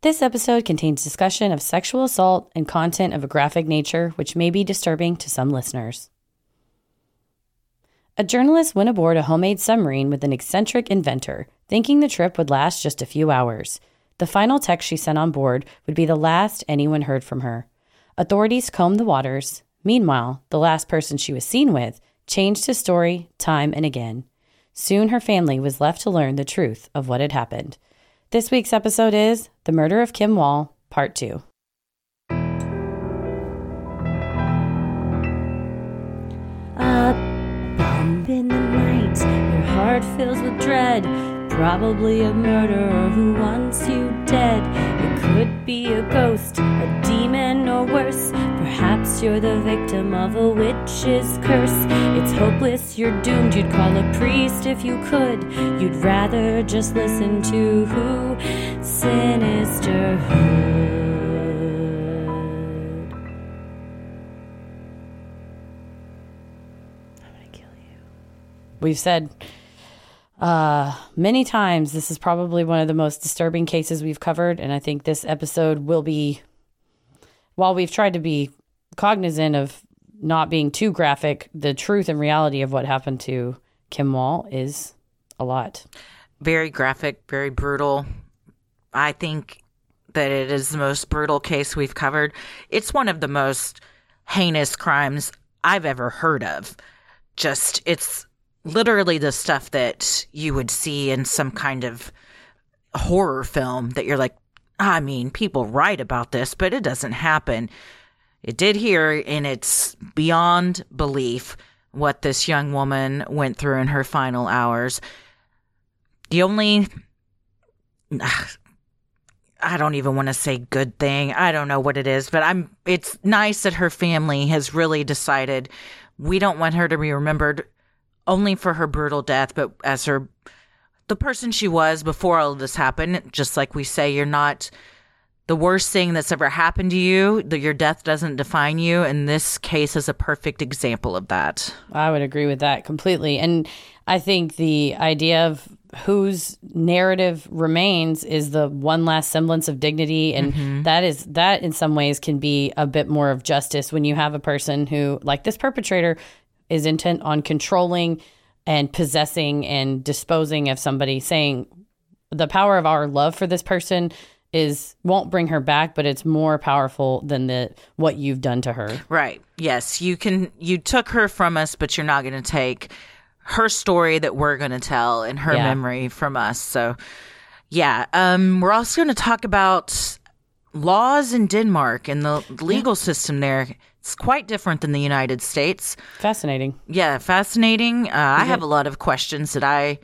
This episode contains discussion of sexual assault and content of a graphic nature, which may be disturbing to some listeners. A journalist went aboard a homemade submarine with an eccentric inventor, thinking the trip would last just a few hours. The final text she sent on board would be the last anyone heard from her. Authorities combed the waters. Meanwhile, the last person she was seen with changed his story time and again. Soon her family was left to learn the truth of what had happened. This week's episode is The Murder of Kim Wall, Part 2. A bump in the night, your heart fills with dread. Probably a murderer who wants you dead. Be a ghost, a demon, or worse. Perhaps you're the victim of a witch's curse. It's hopeless, you're doomed. You'd call a priest if you could. You'd rather just listen to who? Sinisterhood. We've said uh, many times this is probably one of the most disturbing cases we've covered, and I think this episode will be, while we've tried to be cognizant of not being too graphic, the truth and reality of what happened to Kim Wall is a lot. Very graphic, very brutal. I think that it is the most brutal case we've covered. It's one of the most heinous crimes I've ever heard of. Just, it's literally the stuff that you would see in some kind of horror film that you're like, I mean, people write about this, but it doesn't happen. It did here, and it's beyond belief what this young woman went through in her final hours. The only, I don't even want to say good thing. I don't know what it is, but I'm, it's nice that her family has really decided we don't want her to be remembered only for her brutal death, but as her the person she was before all of this happened. Just like we say, you're not the worst thing that's ever happened to you. That your death doesn't define you, and this case is a perfect example of that. I would agree with that completely. And I think the idea of whose narrative remains is the one last semblance of dignity and mm-hmm. that is that in some ways can be a bit more of justice when you have a person who like this perpetrator is intent on controlling and possessing and disposing of somebody saying the power of our love for this person is won't bring her back but it's more powerful than the what you've done to her Right. Yes, you can. You took her from us, but you're not going to take her story that we're going to tell and her Yeah. memory from us. So, yeah. Um, we're also going to talk about laws in Denmark and the legal system there. It's quite different than the United States. fascinating Yeah, fascinating. Uh, I have a lot of questions that I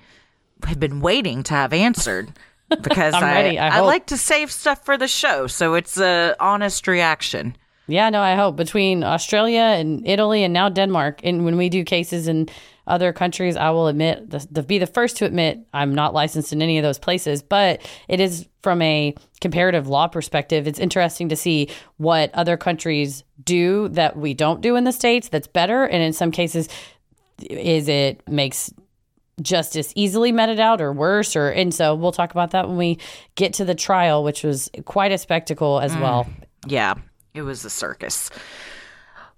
have been waiting to have answered because I. I I like to save stuff for the show, so it's a honest reaction. Yeah, no, I hope between Australia and Italy and now Denmark, and when we do cases in other countries, I will admit, the, the, be the first to admit, I'm not licensed in any of those places, but it is from a comparative law perspective. It's interesting to see what other countries do that we don't do in the states. That's better, and in some cases, is it makes justice easily meted out or worse or and so we'll talk about that when we get to the trial which was quite a spectacle as mm. well Yeah, it was a circus.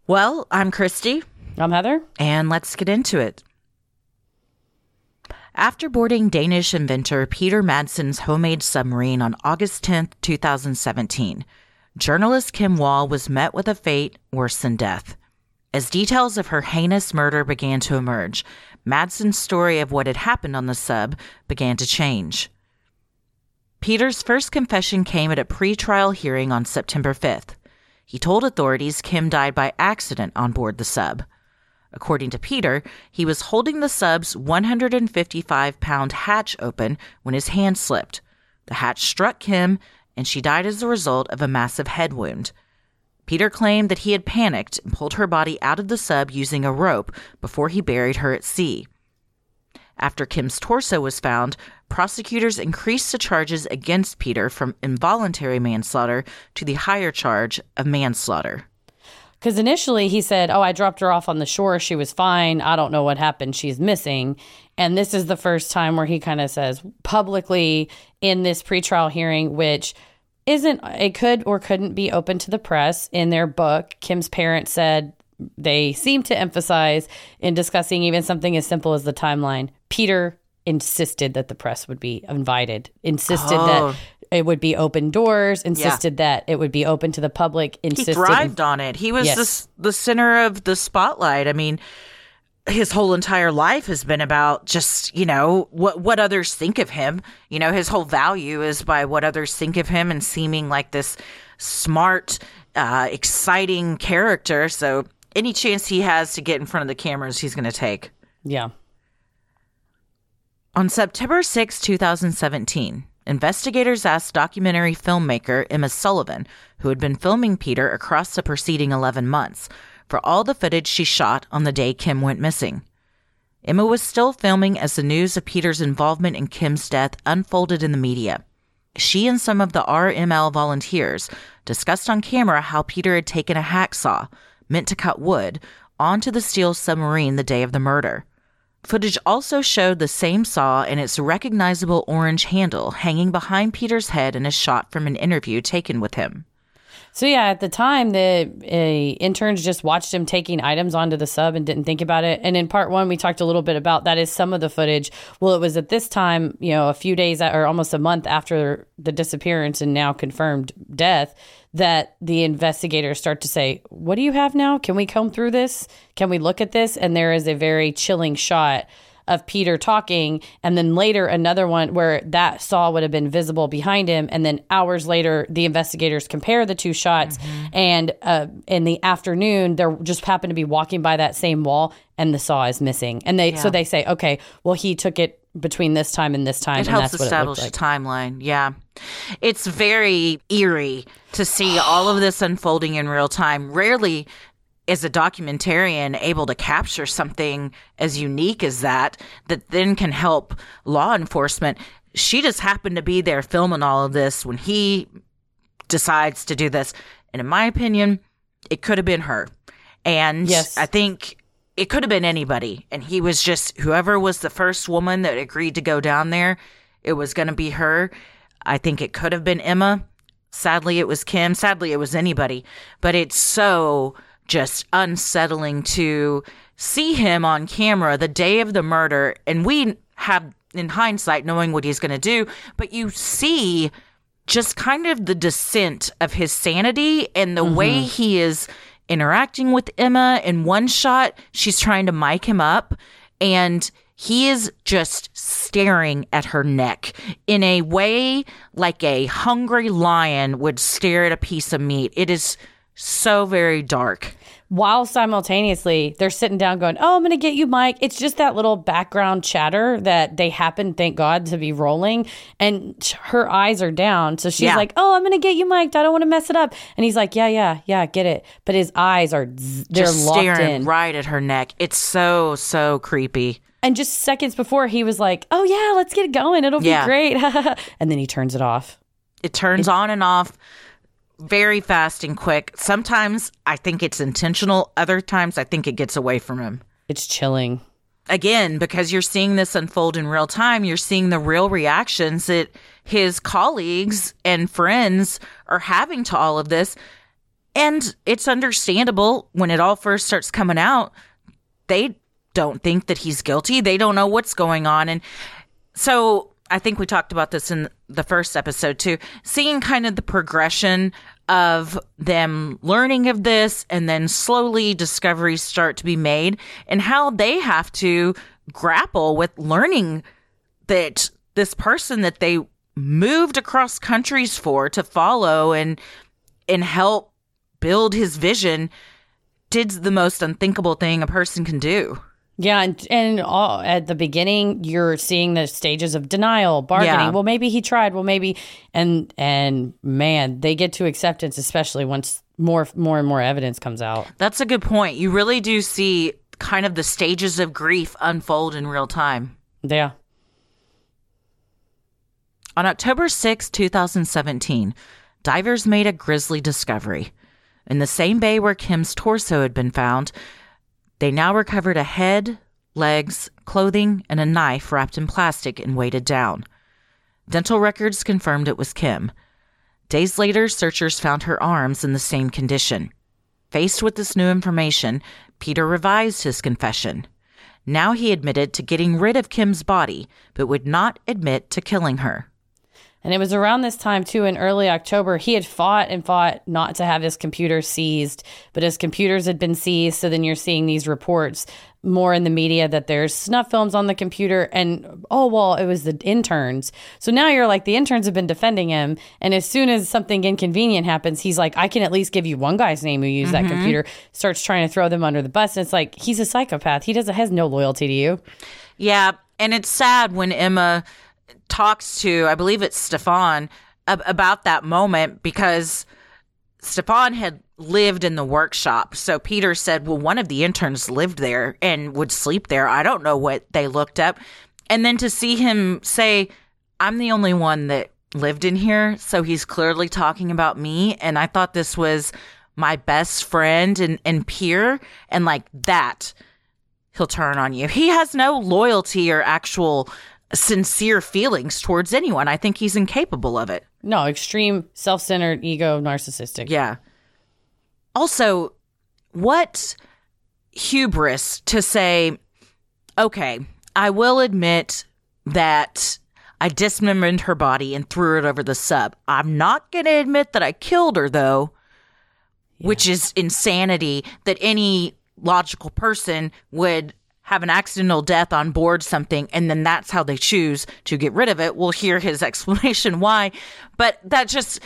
Well, I'm Kristi, i'm heather and let's get into it. After boarding Danish inventor Peter Madsen's homemade submarine on August 10th, 2017, journalist Kim Wall was met with a fate worse than death. As details of her heinous murder began to emerge, Madsen's story of what had happened on the sub began to change. Peter's first confession came at a pretrial hearing on September 5th. He told authorities Kim died by accident on board the sub. According to Peter, he was holding the sub's 155 pound hatch open when his hand slipped. The hatch struck Kim and she died as a result of a massive head wound. Peter claimed that he had panicked and pulled her body out of the sub using a rope before he buried her at sea. After Kim's torso was found, prosecutors increased the charges against Peter from involuntary manslaughter to the higher charge of manslaughter. Because initially he said, Oh, I dropped her off on the shore. She was fine. I don't know what happened. She's missing. And this is the first time where he kind of says publicly in this pretrial hearing, which isn't, it could or couldn't be open to the press. In their book, Kim's parents said they seem to emphasize in discussing even something as simple as the timeline. Peter insisted that the press would be invited, insisted Oh. that it would be open doors, insisted that it would be open to the public, He insisted. thrived on it. He was Yes. the, the center of the spotlight. I mean, his whole entire life has been about just, you know, what what others think of him. You know, his whole value is by what others think of him and seeming like this smart, uh, exciting character. So any chance he has to get in front of the cameras, he's going to take. yeah. On September 6, 2017, investigators asked documentary filmmaker Emma Sullivan, who had been filming Peter across the preceding 11 months, for all the footage she shot on the day Kim went missing. Emma was still filming as the news of Peter's involvement in Kim's death unfolded in the media. She and some of the RML volunteers discussed on camera how Peter had taken a hacksaw, meant to cut wood, onto the steel submarine the day of the murder. Footage also showed the same saw and its recognizable orange handle hanging behind Peter's head in a shot from an interview taken with him. So yeah, at the time, the uh, interns just watched him taking items onto the sub and didn't think about it. And in part one, we talked a little bit about that is some of the footage. Well, it was at this time, you know, a few days or almost a month after the disappearance and now confirmed death, that the investigators start to say, "What do you have now? Can we comb through this? Can we look at this?" And there is a very chilling shot of Peter talking, and then later another one where that saw would have been visible behind him, and then hours later the investigators compare the two shots, and uh, in the afternoon they're just happen to be walking by that same wall, and the saw is missing, and they so they say, okay, well he took it between this time and this time, It and helps that's what it establish a timeline. Yeah. It's very eerie to see all of this unfolding in real time. Rarely is a documentarian able to capture something as unique as that that then can help law enforcement. She just happened to be there filming all of this when he decides to do this. And in my opinion, it could have been her. And Yes. I think it could have been anybody. And he was just whoever was the first woman that agreed to go down there, it was going to be her. I think it could have been Emma. Sadly, it was Kim. Sadly, it was anybody. But it's so just unsettling to see him on camera the day of the murder. And we have, in hindsight, knowing what he's going to do, but you see just kind of the descent of his sanity and the way mm-hmm. he is interacting with Emma. In one shot, she's trying to mic him up, and he is just staring at her neck in a way like a hungry lion would stare at a piece of meat. It is so very dark. while simultaneously they're sitting down going, Oh, I'm going to get you, Mike. It's just that little background chatter that they happen, thank God, to be rolling. And her eyes are down. So she's Yeah. like, Oh, I'm going to get you, Mike. I don't want to mess it up. And he's like, Yeah, yeah, yeah, get it. But his eyes are, they're just staring in. right at her neck. It's so, so creepy. And just seconds before, he was like, Oh, yeah, let's get it going. It'll Yeah. be great. and then he turns it off. It turns on and off very fast and quick. Sometimes I think it's intentional, other times I think it gets away from him. It's chilling. Again, because you're seeing this unfold in real time, you're seeing the real reactions that his colleagues and friends are having to all of this. And it's understandable when it all first starts coming out, they don't think that he's guilty. They don't know what's going on. And so I think we talked about this in the first episode too, seeing kind of the progression of them learning of this and then slowly discoveries start to be made and how they have to grapple with learning that this person that they moved across countries for to follow and and help build his vision did the most unthinkable thing a person can do. Yeah, and and all, at the beginning, you're seeing the stages of denial, bargaining. Yeah. Well, maybe he tried. Well, maybe, and and man, they get to acceptance, especially once more more and more evidence comes out. That's a good point. You really do see kind of the stages of grief unfold in real time. Yeah, On October 6, 2017, divers made a grisly discovery. In the same bay where Kim's torso had been found, they now recovered a head, legs, clothing, and a knife wrapped in plastic and weighted down. Dental records confirmed it was Kim. Days later, searchers found her arms in the same condition. Faced with this new information, Peter revised his confession. Now he admitted to getting rid of Kim's body, but would not admit to killing her. And it was around this time too. In early October, he had fought and fought not to have his computer seized, but his computers had been seized. So then you're seeing these reports more in the media that there's snuff films on the computer, and oh well, it was the interns. So now you're like the interns have been defending him, and as soon as something inconvenient happens, he's like, I can at least give you one guy's name who used that mm-hmm. computer. Starts trying to throw them under the bus, and it's like he's a psychopath. He doesn't has no loyalty to you. Yeah, and it's sad when Emma talks to, I believe it's Stefan, ab- about that moment because Stefan had lived in the workshop. So Peter said, Well, one of the interns lived there and would sleep there. I don't know what they looked up. And then to see him say, I'm the only one that lived in here. So he's clearly talking about me. And I thought this was my best friend and, and peer. And like that, he'll turn on you. He has no loyalty or actual sincere feelings towards anyone. I think he's incapable of it. No, extreme self-centered, ego, narcissistic. Yeah. Also, what hubris to say, okay, I will admit that I dismembered her body and threw it over the sub. I'm not going to admit that I killed her, though, which is insanity that any logical person would have an accidental death on board something and then that's how they choose to get rid of it. We'll hear his explanation why. But that just,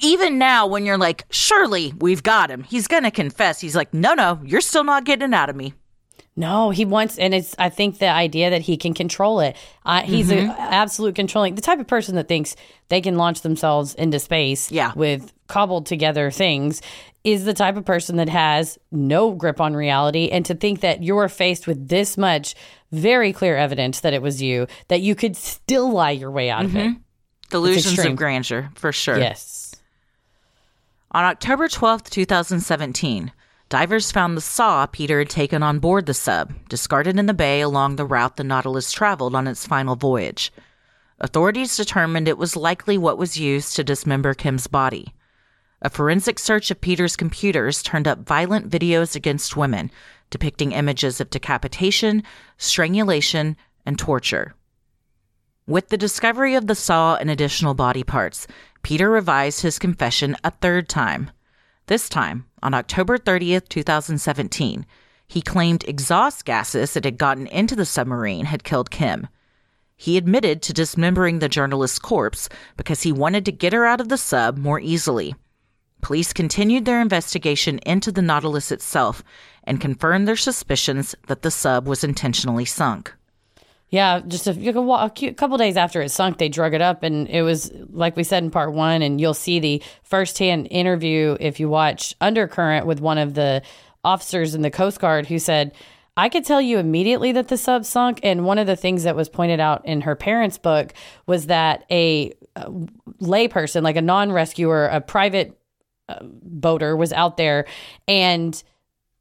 even now when you're like, surely we've got him, he's going to confess. He's like, no, no, you're still not getting out of me. No, he wants, and it's. I think the idea that he can control it. Uh, he's Mm-hmm. a absolute controlling. The type of person that thinks they can launch themselves into space, Yeah. with cobbled together things, is the type of person that has no grip on reality. And to think that you're faced with this much very clear evidence that it was you, that you could still lie your way out of it. Mm-hmm. Delusions of grandeur, for sure. Yes. On October 12th, 2017, divers found the saw Peter had taken on board the sub, discarded in the bay along the route the Nautilus traveled on its final voyage. Authorities determined it was likely what was used to dismember Kim's body. A forensic search of Peter's computers turned up violent videos against women, depicting images of decapitation, strangulation, and torture. With the discovery of the saw and additional body parts, Peter revised his confession a third time. This time, on October 30th, 2017, he claimed exhaust gases that had gotten into the submarine had killed Kim. He admitted to dismembering the journalist's corpse because he wanted to get her out of the sub more easily. Police continued their investigation into the Nautilus itself and confirmed their suspicions that the sub was intentionally sunk. Yeah, just a, a couple days after it sunk, they drug it up, and it was like we said in part one. And you'll see the firsthand interview if you watch Undercurrent with one of the officers in the Coast Guard who said, "I could tell you immediately that the sub sunk." And one of the things that was pointed out in her parents' book was that a, uh layperson, like a non-rescuer, a private boater, was out there, and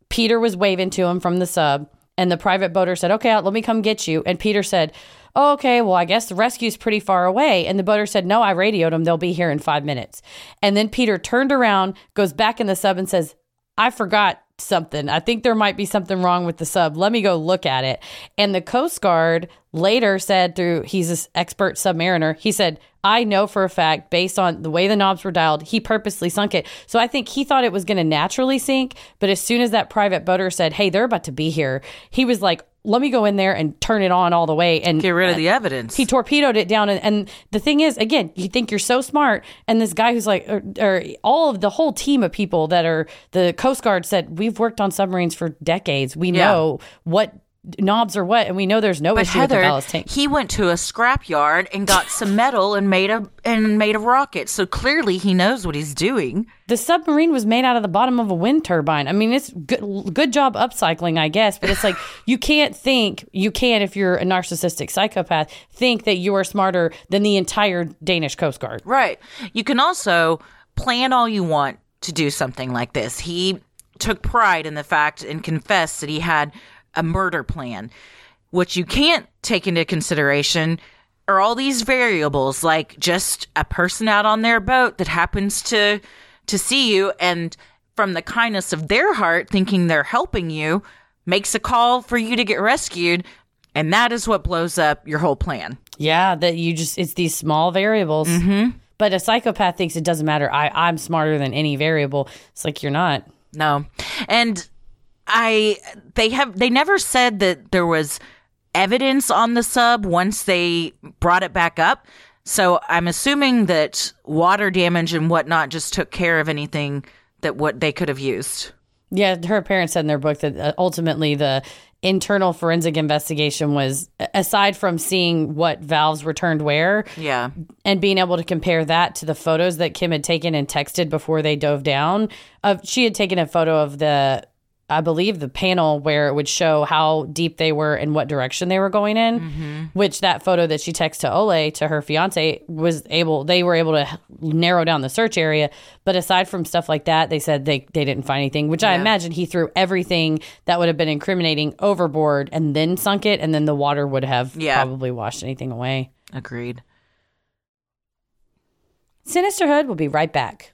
Peter was waving to him from the sub, and the private boater said, Okay, let me come get you. And Peter said, oh, Okay, well, I guess the rescue's pretty far away. And the boater said, No, I radioed them. They'll be here in five minutes. And then Peter turned around, goes back in the sub, and says, I forgot something. I think there might be something wrong with the sub. Let me go look at it. And the Coast Guard later said, through he's this expert submariner, he said, I know for a fact, based on the way the knobs were dialed, he purposely sunk it. So I think he thought it was going to naturally sink. But as soon as that private boater said, Hey, they're about to be here, he was like, let me go in there and turn it on all the way and Get rid of uh, the evidence. he torpedoed it down. And, and the thing is, again, you think you're so smart. And this guy who's like, or, or all of the whole team of people that are the Coast Guard said, we've worked on submarines for decades. We Yeah. know what knobs or what, and we know there's no But issue with the ballast tank. he went to a scrap yard and got some metal and made a and made a rocket. So clearly he knows what he's doing. The submarine was made out of the bottom of a wind turbine. I mean, it's good, good job upcycling, I guess, but it's like you can't think, you can, if you're a narcissistic psychopath, think that you are smarter than the entire Danish Coast Guard. Right. You can also plan all you want to do something like this. He took pride in the fact and confessed that he had a murder plan. What you can't take into consideration are all these variables like just a person out on their boat that happens to to see you and from the kindness of their heart thinking they're helping you makes a call for you to get rescued and that is what blows up your whole plan. Yeah, that you just, it's these small variables. Mm-hmm. But a psychopath thinks it doesn't matter. I, I'm smarter than any variable. It's like you're not. No. And I they have they never said that there was evidence on the sub once they brought it back up. So I'm assuming that water damage and whatnot just took care of anything that what they could have used. Yeah, her parents said in their book that uh, ultimately the internal forensic investigation was, aside from seeing what valves were turned where, Yeah. and being able to compare that to the photos that Kim had taken and texted before they dove down. Of she had taken a photo of the, I believe, the panel where it would show how deep they were and what direction they were going in. Mm-hmm. Which that photo that she texted to Ole to her fiance was able. They were able to narrow down the search area. But aside from stuff like that, they said they they didn't find anything. Which I imagine he threw everything that would have been incriminating overboard and then sunk it, and then the water would have Yeah. probably washed anything away. Agreed. Sinisterhood will be right back.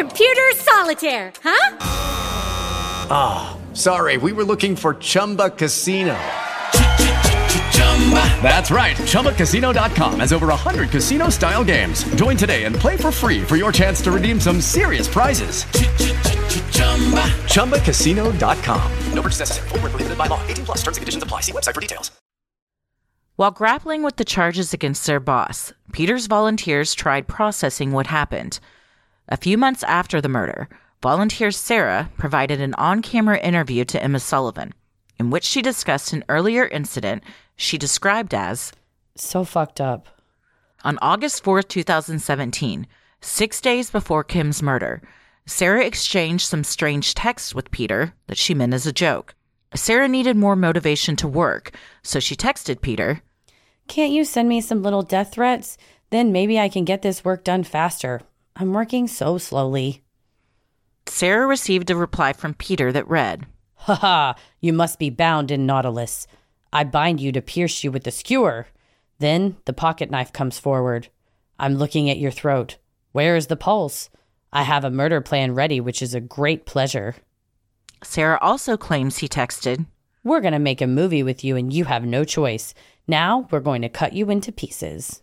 Computer solitaire, huh? Ah, sorry, we were looking for Chumba Casino. That's right. ChumbaCasino.com has over 100 casino style games. Join today and play for free for your chance to redeem some serious prizes. ChumbaCasino.com. No purchase necessary. Void where prohibited by law. 18 plus. Terms and conditions apply. See website for details. While grappling with the charges against their boss, Peter's volunteers tried processing what happened. A few months after the murder, volunteer Sarah provided an on camera interview to Emma Sullivan, in which she discussed an earlier incident she described as So fucked up. On August 4th, 2017, six days before Kim's murder, Sarah exchanged some strange texts with Peter that she meant as a joke. Sarah needed more motivation to work, so she texted Peter, Can't you send me some little death threats? Then maybe I can get this work done faster. I'm working so slowly. Sarah received a reply from Peter that read, Ha ha, you must be bound in Nautilus. I bind you to pierce you with the skewer. Then the pocket knife comes forward. I'm looking at your throat. Where is the pulse? I have a murder plan ready, which is a great pleasure. Sarah also claims he texted, We're going to make a movie with you, and you have no choice. Now we're going to cut you into pieces.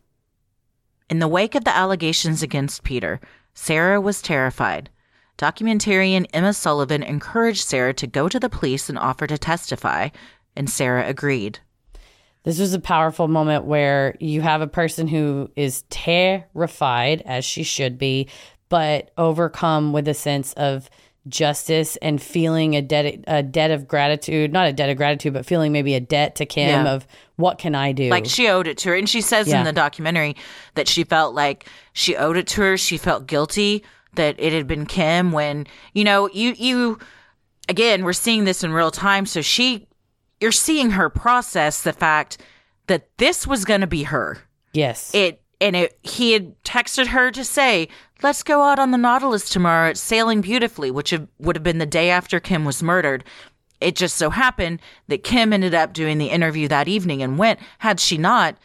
In the wake of the allegations against Peter, Sarah was terrified. Documentarian Emma Sullivan encouraged Sarah to go to the police and offer to testify, and Sarah agreed. This was a powerful moment where you have a person who is terrified, as she should be, but overcome with a sense of justice and feeling a debt a debt of gratitude not a debt of gratitude but feeling maybe a debt to kim Yeah. of what can i do Like she owed it to her. And she says Yeah. in the documentary that she felt like she owed it to her. She felt guilty that it had been Kim when, you know, you, you, again, we're seeing this in real time. So she, you're seeing her process the fact that this was going to be her. yes It, and it, he had texted her to say, let's go out on the Nautilus tomorrow. It's sailing beautifully, which would have been the day after Kim was murdered. It just so happened that Kim ended up doing the interview that evening and went. Had she not,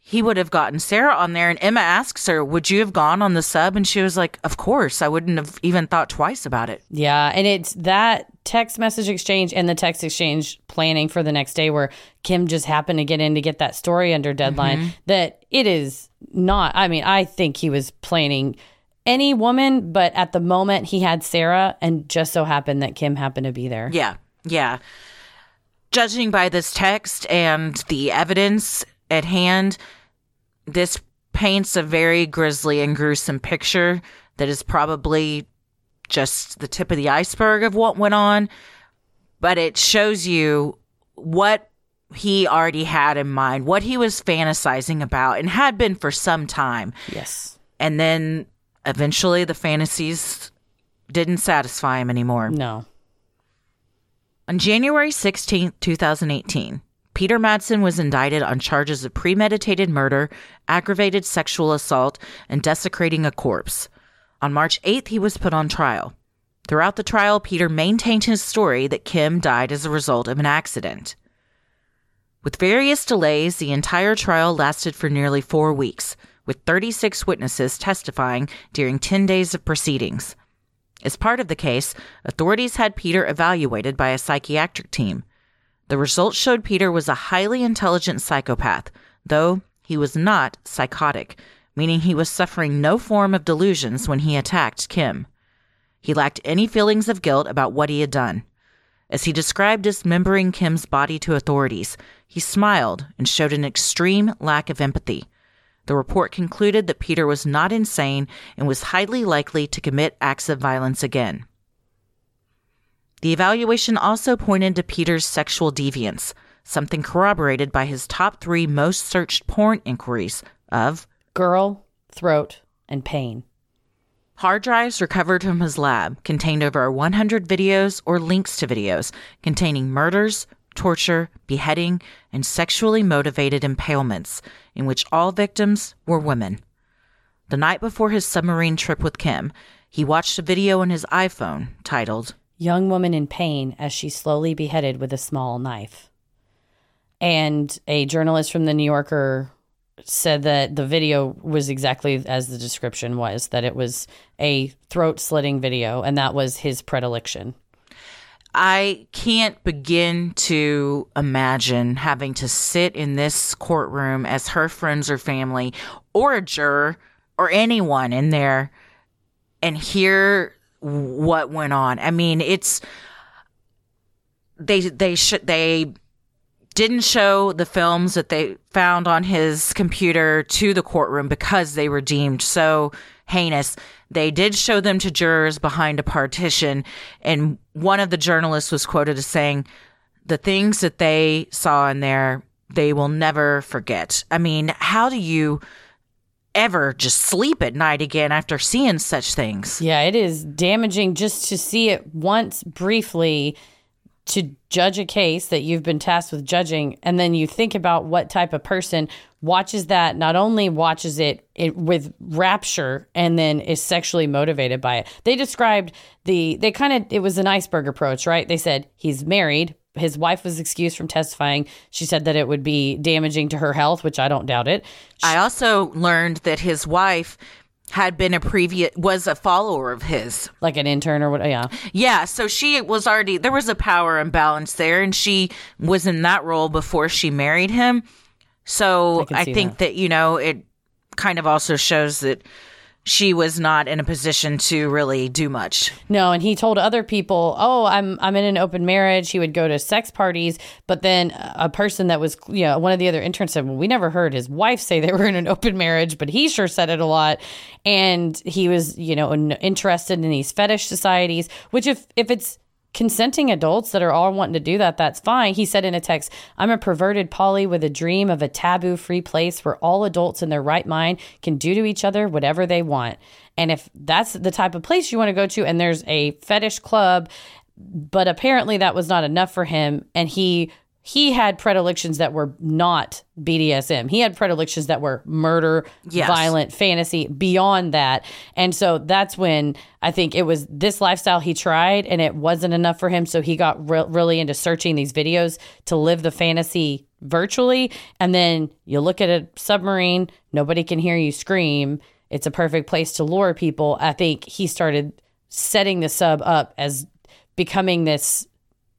he would have gotten Sarah on there. And Emma asks her, Would you have gone on the sub? And she was like, Of course. I wouldn't have even thought twice about it. Yeah, and it's that text message exchange and the text exchange planning for the next day where Kim just happened to get in to get that story under deadline Mhm. that it is not I mean, I think he was planning any woman, but at the moment he had Sarah and just so happened that Kim happened to be there. Yeah, yeah. Judging by this text and the evidence at hand, this paints a very grisly and gruesome picture that is probably just the tip of the iceberg of what went on, but it shows you what he already had in mind, what he was fantasizing about and had been for some time. Yes. And then eventually the fantasies didn't satisfy him anymore. No. On January 16, 2018, Peter Madsen was indicted on charges of premeditated murder, aggravated sexual assault, and desecrating a corpse. On March 8th, he was put on trial. Throughout the trial, Peter maintained his story that Kim died as a result of an accident. With various delays, the entire trial lasted for nearly four weeks, with 36 witnesses testifying during 10 days of proceedings. As part of the case, authorities had Peter evaluated by a psychiatric team. The results showed Peter was a highly intelligent psychopath, though he was not psychotic, meaning he was suffering no form of delusions when he attacked Kim. He lacked any feelings of guilt about what he had done. As he described dismembering Kim's body to authorities, he smiled and showed an extreme lack of empathy. The report concluded that Peter was not insane and was highly likely to commit acts of violence again. The evaluation also pointed to Peter's sexual deviance, something corroborated by his top three most searched porn inquiries of girl, throat, and pain. Hard drives recovered from his lab contained over 100 videos or links to videos containing murders, torture, beheading, and sexually motivated impalements, in which all victims were women. The night before his submarine trip with Kim, he watched a video on his iPhone titled Young woman in pain as she slowly beheaded with a small knife. And a journalist from the New Yorker said that the video was exactly as the description was that it was a throat slitting video and that was his predilection. I can't begin to imagine having to sit in this courtroom as her friends or family or a juror or anyone in there and hear what went on. I mean, it's they they should they didn't show the films that they found on his computer to the courtroom because they were deemed so heinous. They did show them to jurors behind a partition, and one of the journalists was quoted as saying, The things that they saw in there, they will never forget. I mean, how do you ever just sleep at night again after seeing such things? Yeah, it is damaging just to see it once briefly to judge a case that you've been tasked with judging and then you think about what type of person watches that not only watches it, it with rapture and then is sexually motivated by it. They described the they kind of it was an iceberg approach right? They said he's married. His wife was excused from testifying. She said that it would be damaging to her health which i don't doubt it. I also learned that his wife had been a previous was a follower of his. Like an intern or what yeah. Yeah so she was already there was a power imbalance there and she was in that role before she married him. So I i, think that. you know it kind of also shows that she was not in a position to really do much No, and he told other people, "Oh, I'm I'm in an open marriage." He would go to sex parties, but then a person that was, you know, one of the other interns said, "Well, we never heard his wife say they were in an open marriage, but he sure said it a lot." And he was, you know, interested in these fetish societies, which if if it's consenting adults that are all wanting to do that, that's fine. He said in a text, I'm a perverted poly with a dream of a taboo free place where all adults in their right mind can do to each other whatever they want. And if that's the type of place you want to go to, and there's a fetish club, but apparently that was not enough for him, and he he had predilections that were not BDSM. He had predilections that were murder, Yes. violent, fantasy, beyond that. And so that's when I think it was this lifestyle he tried and it wasn't enough for him. So he got re- really into searching these videos to live the fantasy virtually, and then you look at a submarine, nobody can hear you scream. It's a perfect place to lure people. I think he started setting the sub up as becoming this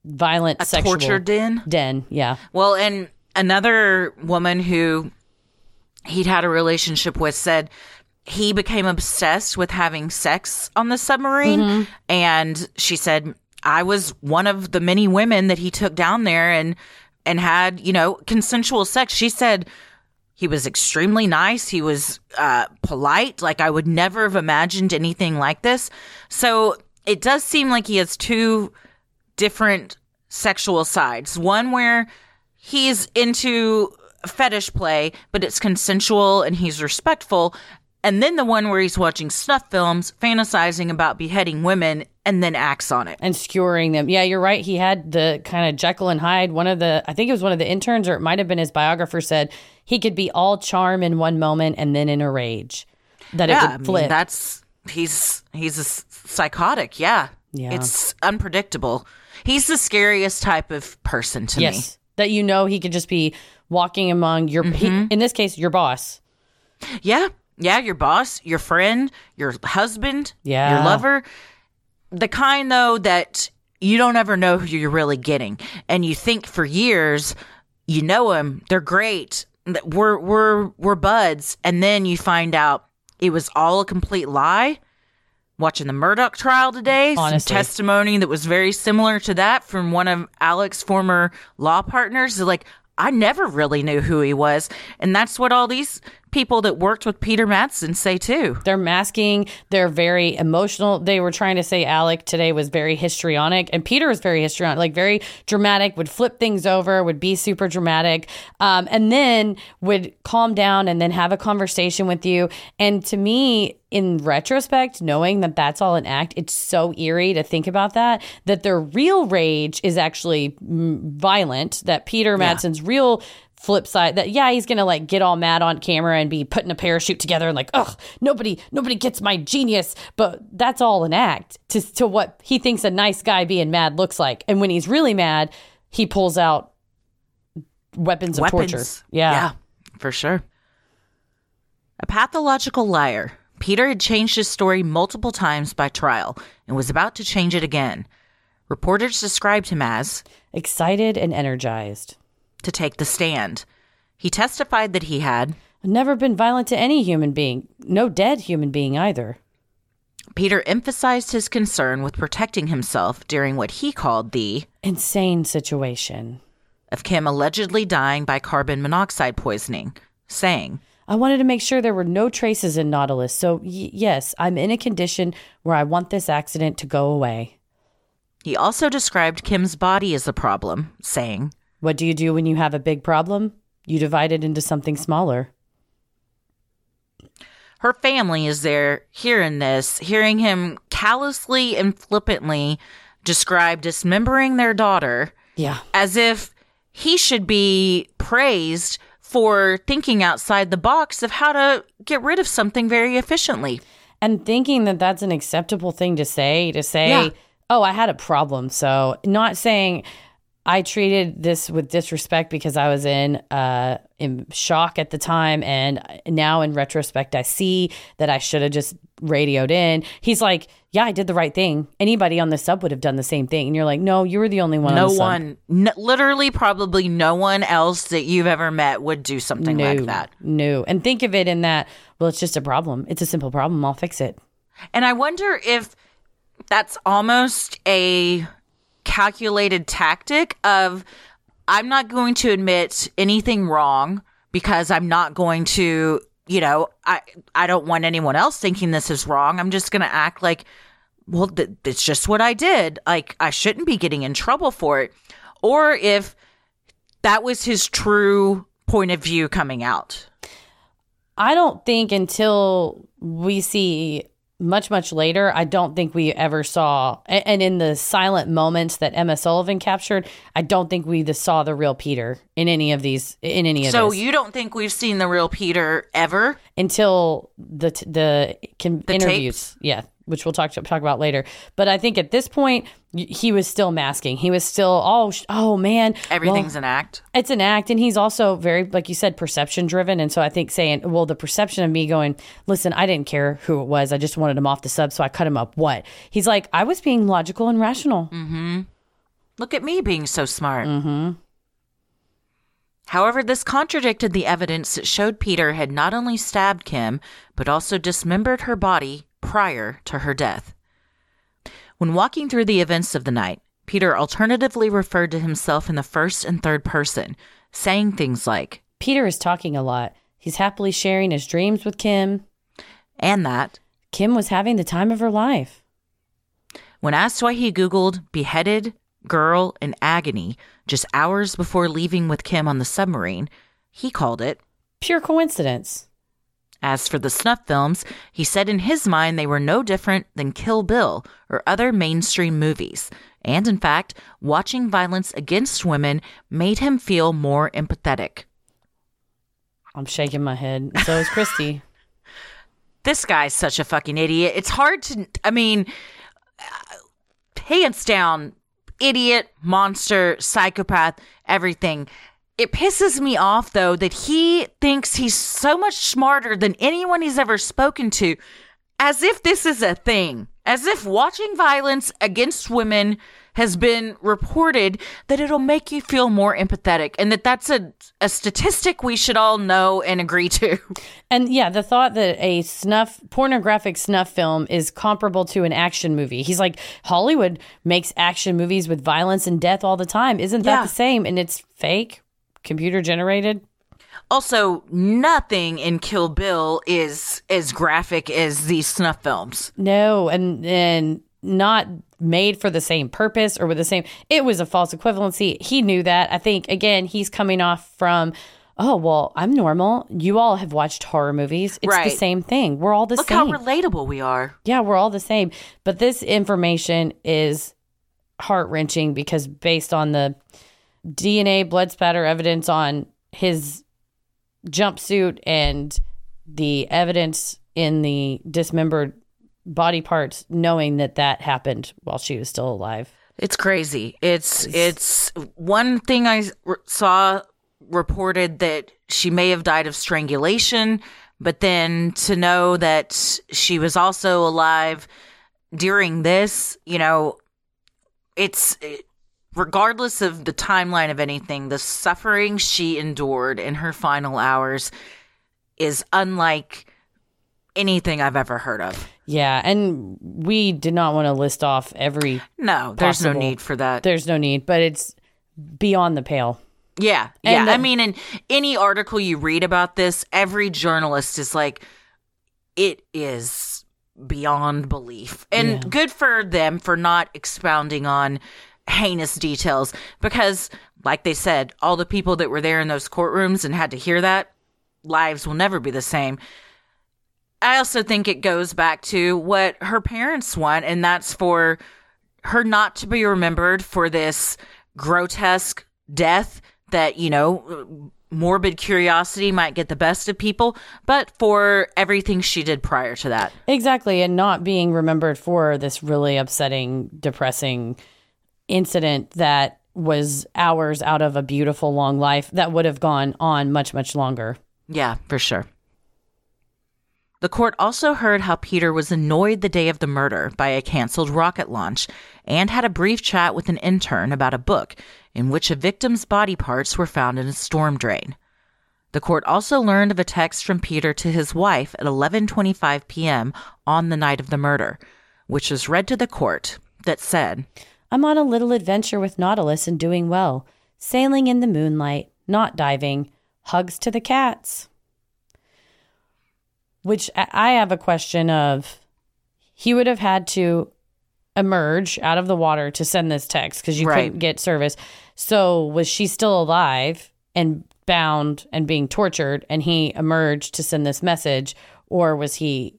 violent A sexual torture den? Den, yeah. Well, and another woman who he'd had a relationship with said he became obsessed with having sex on the submarine. Mhm. And she said, I was one of the many women that he took down there and and had, you know, consensual sex. She said he was extremely nice. He was uh, polite. Like I would never have imagined anything like this. So it does seem like he has two different sexual sides. One where he's into fetish play, but it's consensual and he's respectful. And then the one where he's watching snuff films, fantasizing about beheading women, and then acts on it. and skewering them. Yeah, you're right. He had the kind of Jekyll and Hyde. One of the, I think it was one of the interns, or it might have been his biographer, said he could be all charm in one moment and then in a rage. That yeah, it I mean, that's he's he's a psychotic. Yeah, Yeah. it's unpredictable. He's the scariest type of person to me. yes, that you know he could just be walking among your, Mm-hmm. in this case, your boss. Yeah, yeah, your boss, your friend, your husband, Yeah. your lover. The kind though that you don't ever know who you're really getting, and you think for years you know them, they're great, we're we're we're buds, and then you find out it was all a complete lie. Watching the Murdaugh trial today, Honestly. some testimony that was very similar to that from one of Alex's former law partners. Like, I never really knew who he was, and that's what all these people that worked with Peter Madsen say too. They're masking. They're very emotional. They were trying to say Alec today was very histrionic, and Peter was very histrionic, like very dramatic. Would flip things over, would be super dramatic, um, and then would calm down and then have a conversation with you. And to me, in retrospect, knowing that that's all an act, it's so eerie to think about that. That their real rage is actually violent. That Peter Yeah. Madsen's real flip side that yeah he's gonna like get all mad on camera and be putting a parachute together and like ugh nobody nobody gets my genius but that's all an act to, to what he thinks a nice guy being mad looks like and when he's really mad he pulls out weapons of Weapons. torture yeah. Yeah, for sure. A pathological liar. Peter had changed his story multiple times by trial and was about to change it again. Reporters described him as excited and energized to take the stand. He testified that he had never been violent to any human being no dead human being either Peter emphasized his concern with protecting himself during what he called the insane situation of Kim allegedly dying by carbon monoxide poisoning, saying, I wanted to make sure there were no traces in Nautilus. So, y- yes, I'm in a condition where I want this accident to go away. He also described Kim's body as a problem, saying, What do you do when you have a big problem? You divide it into something smaller. Her family is there hearing this, hearing him callously and flippantly describe dismembering their daughter. Yeah. As if he should be praised for thinking outside the box of how to get rid of something very efficiently. And thinking that that's an acceptable thing to say, to say, Yeah. oh, I had a problem. So, not saying I treated this with disrespect because I was in uh in shock at the time and now in retrospect I see that I should have just radioed in. He's like, "Yeah, I did the right thing. Anybody on the sub would have done the same thing." And you're like, "No, you were the only one no on the sub." one, n- literally, probably no one else that you've ever met would do something no, like that. No. And think of it in that, well, it's just a problem. It's a simple problem. I'll fix it. And I wonder if that's almost a calculated tactic of I'm not going to admit anything wrong because I'm not going to, you know, I I don't want anyone else thinking this is wrong. I'm just going to act like well, th- it's just what I did. Like I shouldn't be getting in trouble for it. Or if that was his true point of view coming out. I don't think until we see much, much later, I don't think we ever saw, and in the silent moments that Emma Sullivan captured, I don't think we saw the real Peter in any of these, in any of So this. you don't think we've seen the real Peter ever? until the the, The interviews. Yeah, which we'll talk talk about later. But I think at this point he was still masking. He was still oh oh man, Everything's well, an act. it's an act, and he's also very, like you said, perception driven. And so I think saying, well, the perception of me going, listen, I didn't care who it was. I just wanted him off the sub, so I cut him up. What? He's like, I was being logical and rational. Mm-hmm. Look at me being so smart. Mm-hmm. However, this contradicted the evidence that showed Peter had not only stabbed Kim, but also dismembered her body prior to her death. When walking through the events of the night, Peter alternatively referred to himself in the first and third person, saying things like, Peter is talking a lot. He's happily sharing his dreams with Kim. and that. Kim was having the time of her life. When asked why he Googled beheaded, girl, and agony just hours before leaving with Kim on the submarine, he called it Pure coincidence. As for the snuff films, he said in his mind they were no different than Kill Bill or other mainstream movies. And in fact, watching violence against women made him feel more empathetic. I'm shaking my head. So is Kristi. This guy's such a fucking idiot. It's hard to, I mean, uh, hands down, idiot, monster, psychopath, everything. It pisses me off though that he thinks he's so much smarter than anyone he's ever spoken to, as if this is a thing, as if watching violence against women has been reported that it'll make you feel more empathetic and that that's a, a statistic we should all know and agree to. And yeah, the thought that a snuff, pornographic snuff film is comparable to an action movie. He's like, Hollywood makes action movies with violence and death all the time. Isn't that Yeah. the same? And it's fake, computer generated. Also, nothing in Kill Bill is as graphic as these snuff films. No, and and not made for the same purpose or with the same. It was a false equivalency. He knew that. I think again, he's coming off from. Oh well, I'm normal. You all have watched horror movies. It's the same thing. We're all the Look same. Look how relatable we are. Yeah, we're all the same. But this information is heart wrenching because based on the DNA blood spatter evidence on his jumpsuit and the evidence in the dismembered body parts, knowing that that happened while she was still alive. It's crazy. It's it's one thing I s- r- saw reported that she may have died of strangulation, but then to know that she was also alive during this, you know, it's it- regardless of the timeline of anything, the suffering she endured in her final hours is unlike anything I've ever heard of. Yeah, and we did not want to list off every. No, there's no need for that. There's no need, but it's beyond the pale. Yeah, And yeah. I mean, in any article you read about this, every journalist is like, it is beyond belief. And Yeah. good for them for not expounding on heinous details because, like they said, all the people that were there in those courtrooms and had to hear that, lives will never be the same. I also think it goes back to what her parents want, and that's for her not to be remembered for this grotesque death that, you know, morbid curiosity might get the best of people, but for everything she did prior to that. Exactly, and not being remembered for this really upsetting, depressing incident that was hours out of a beautiful long life that would have gone on much, much longer. Yeah, for sure. The court also heard how Peter was annoyed the day of the murder by a canceled rocket launch and had a brief chat with an intern about a book in which a victim's body parts were found in a storm drain. The court also learned of a text from Peter to his wife at 11:25 p.m. on the night of the murder, which was read to the court that said, I'm on a little adventure with Nautilus and doing well. Sailing in the moonlight, not diving. Hugs to the cats. Which I have a question of he would have had to emerge out of the water to send this text because you Right. couldn't get service. So was she still alive and bound and being tortured and he emerged to send this message or was he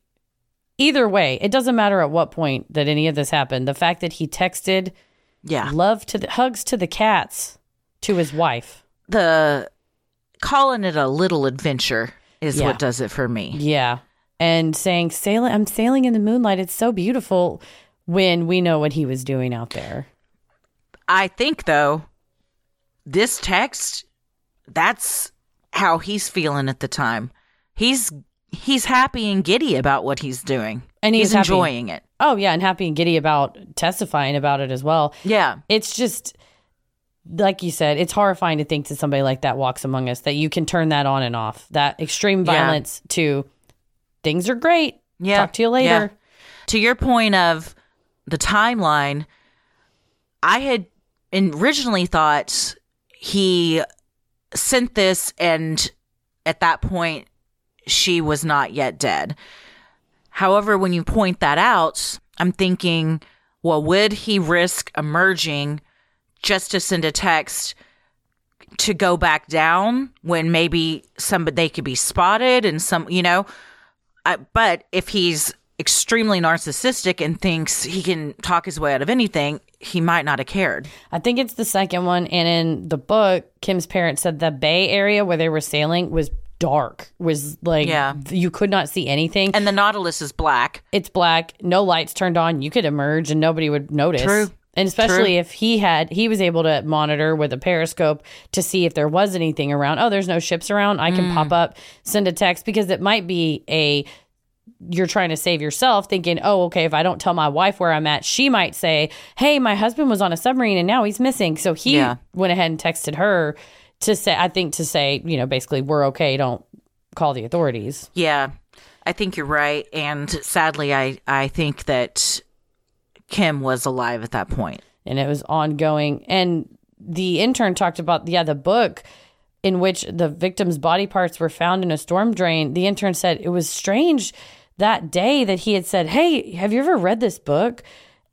either way it doesn't matter at what point that any of this happened the fact that he texted yeah love to the hugs to the cats to his wife the calling it a little adventure is Yeah. what does it for me. yeah and saying, "Sailing, I'm sailing in the moonlight. It's so beautiful." When we know what he was doing out there. I think though, this text, that's how he's feeling at the time. He's he's happy and giddy about what he's doing. and he's, he's enjoying it. Oh yeah, and happy and giddy about testifying about it as well. Yeah. It's just like you said, it's horrifying to think that somebody like that walks among us that you can turn that on and off. That extreme Yeah. violence to things are great. Yeah. Talk to you later. Yeah. To your point of the timeline, I had originally thought he sent this, and at that point, she was not yet dead. However, when you point that out, I'm thinking, well, would he risk emerging just to send a text to go back down when maybe somebody they could be spotted and some, you know? I, but if he's extremely narcissistic and thinks he can talk his way out of anything, he might not have cared. I think it's the second one. And in the book, Kim's parents said the Bay Area where they were sailing was dark, was like, Yeah. you could not see anything. And the Nautilus is black. It's black, no lights turned on. You could emerge and nobody would notice. True. And especially True. if he had, he was able to monitor with a periscope to see if there was anything around. Oh, there's no ships around. I can Mm. pop up, send a text because it might be a, you're trying to save yourself thinking, oh, okay, if I don't tell my wife where I'm at, she might say, hey, my husband was on a submarine and now he's missing. So he Yeah. went ahead and texted her to say, I think to say, you know, basically, we're okay. Don't call the authorities. Yeah, I think you're right. And sadly, I, I think that Kim was alive at that point. and it was ongoing. And the intern talked about, yeah, the book in which the victim's body parts were found in a storm drain. The intern said it was strange that day that he had said, Hey, have you ever read this book?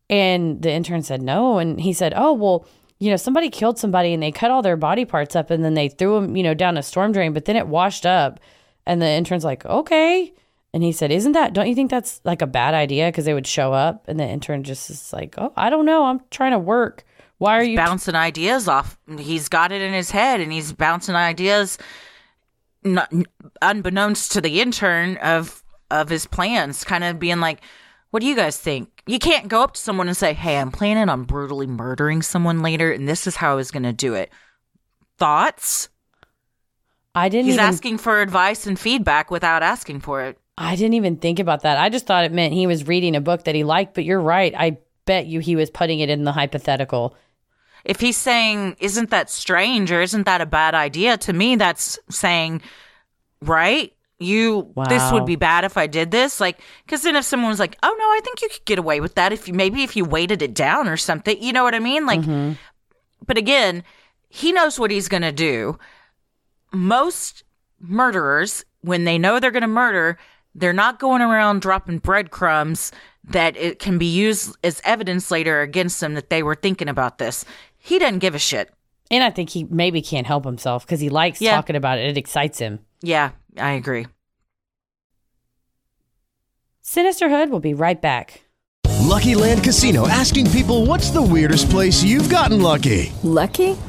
And the intern said, No. And he said, Oh, well, you know, somebody killed somebody and they cut all their body parts up and then they threw them, you know, down a storm drain, but then it washed up. And the intern's like, Okay. And he said, Isn't that, don't you think that's like a bad idea? Because they would show up. And the intern just is like, Oh, I don't know. I'm trying to work. Why are you bouncing ideas off? He's got it in his head, and he's bouncing ideas, not, unbeknownst to the intern of of his plans. Kind of being like, "What do you guys think?" You can't go up to someone and say, "Hey, I'm planning on brutally murdering someone later, and this is how I was going to do it." Thoughts? I didn't He's even asking for advice and feedback without asking for it. I didn't even think about that. I just thought it meant he was reading a book that he liked, but you're right. I bet you he was putting it in the hypothetical. if he's saying isn't that strange or isn't that a bad idea to me that's saying right you this would be bad if i did this like because then if someone was like oh no i think you could get away with that if you maybe if you weighted it down or something you know what i mean? Like mm-hmm. but again he knows what he's going to do. Most murderers when they know they're going to murder they're not going around dropping breadcrumbs that it can be used as evidence later against them that they were thinking about this. He doesn't give a shit. And I think he maybe can't help himself because he likes Yeah. talking about it. It excites him. yeah i agree Sinisterhood will be right back. Lucky Land Casino asking people what's the weirdest place you've gotten lucky? Lucky?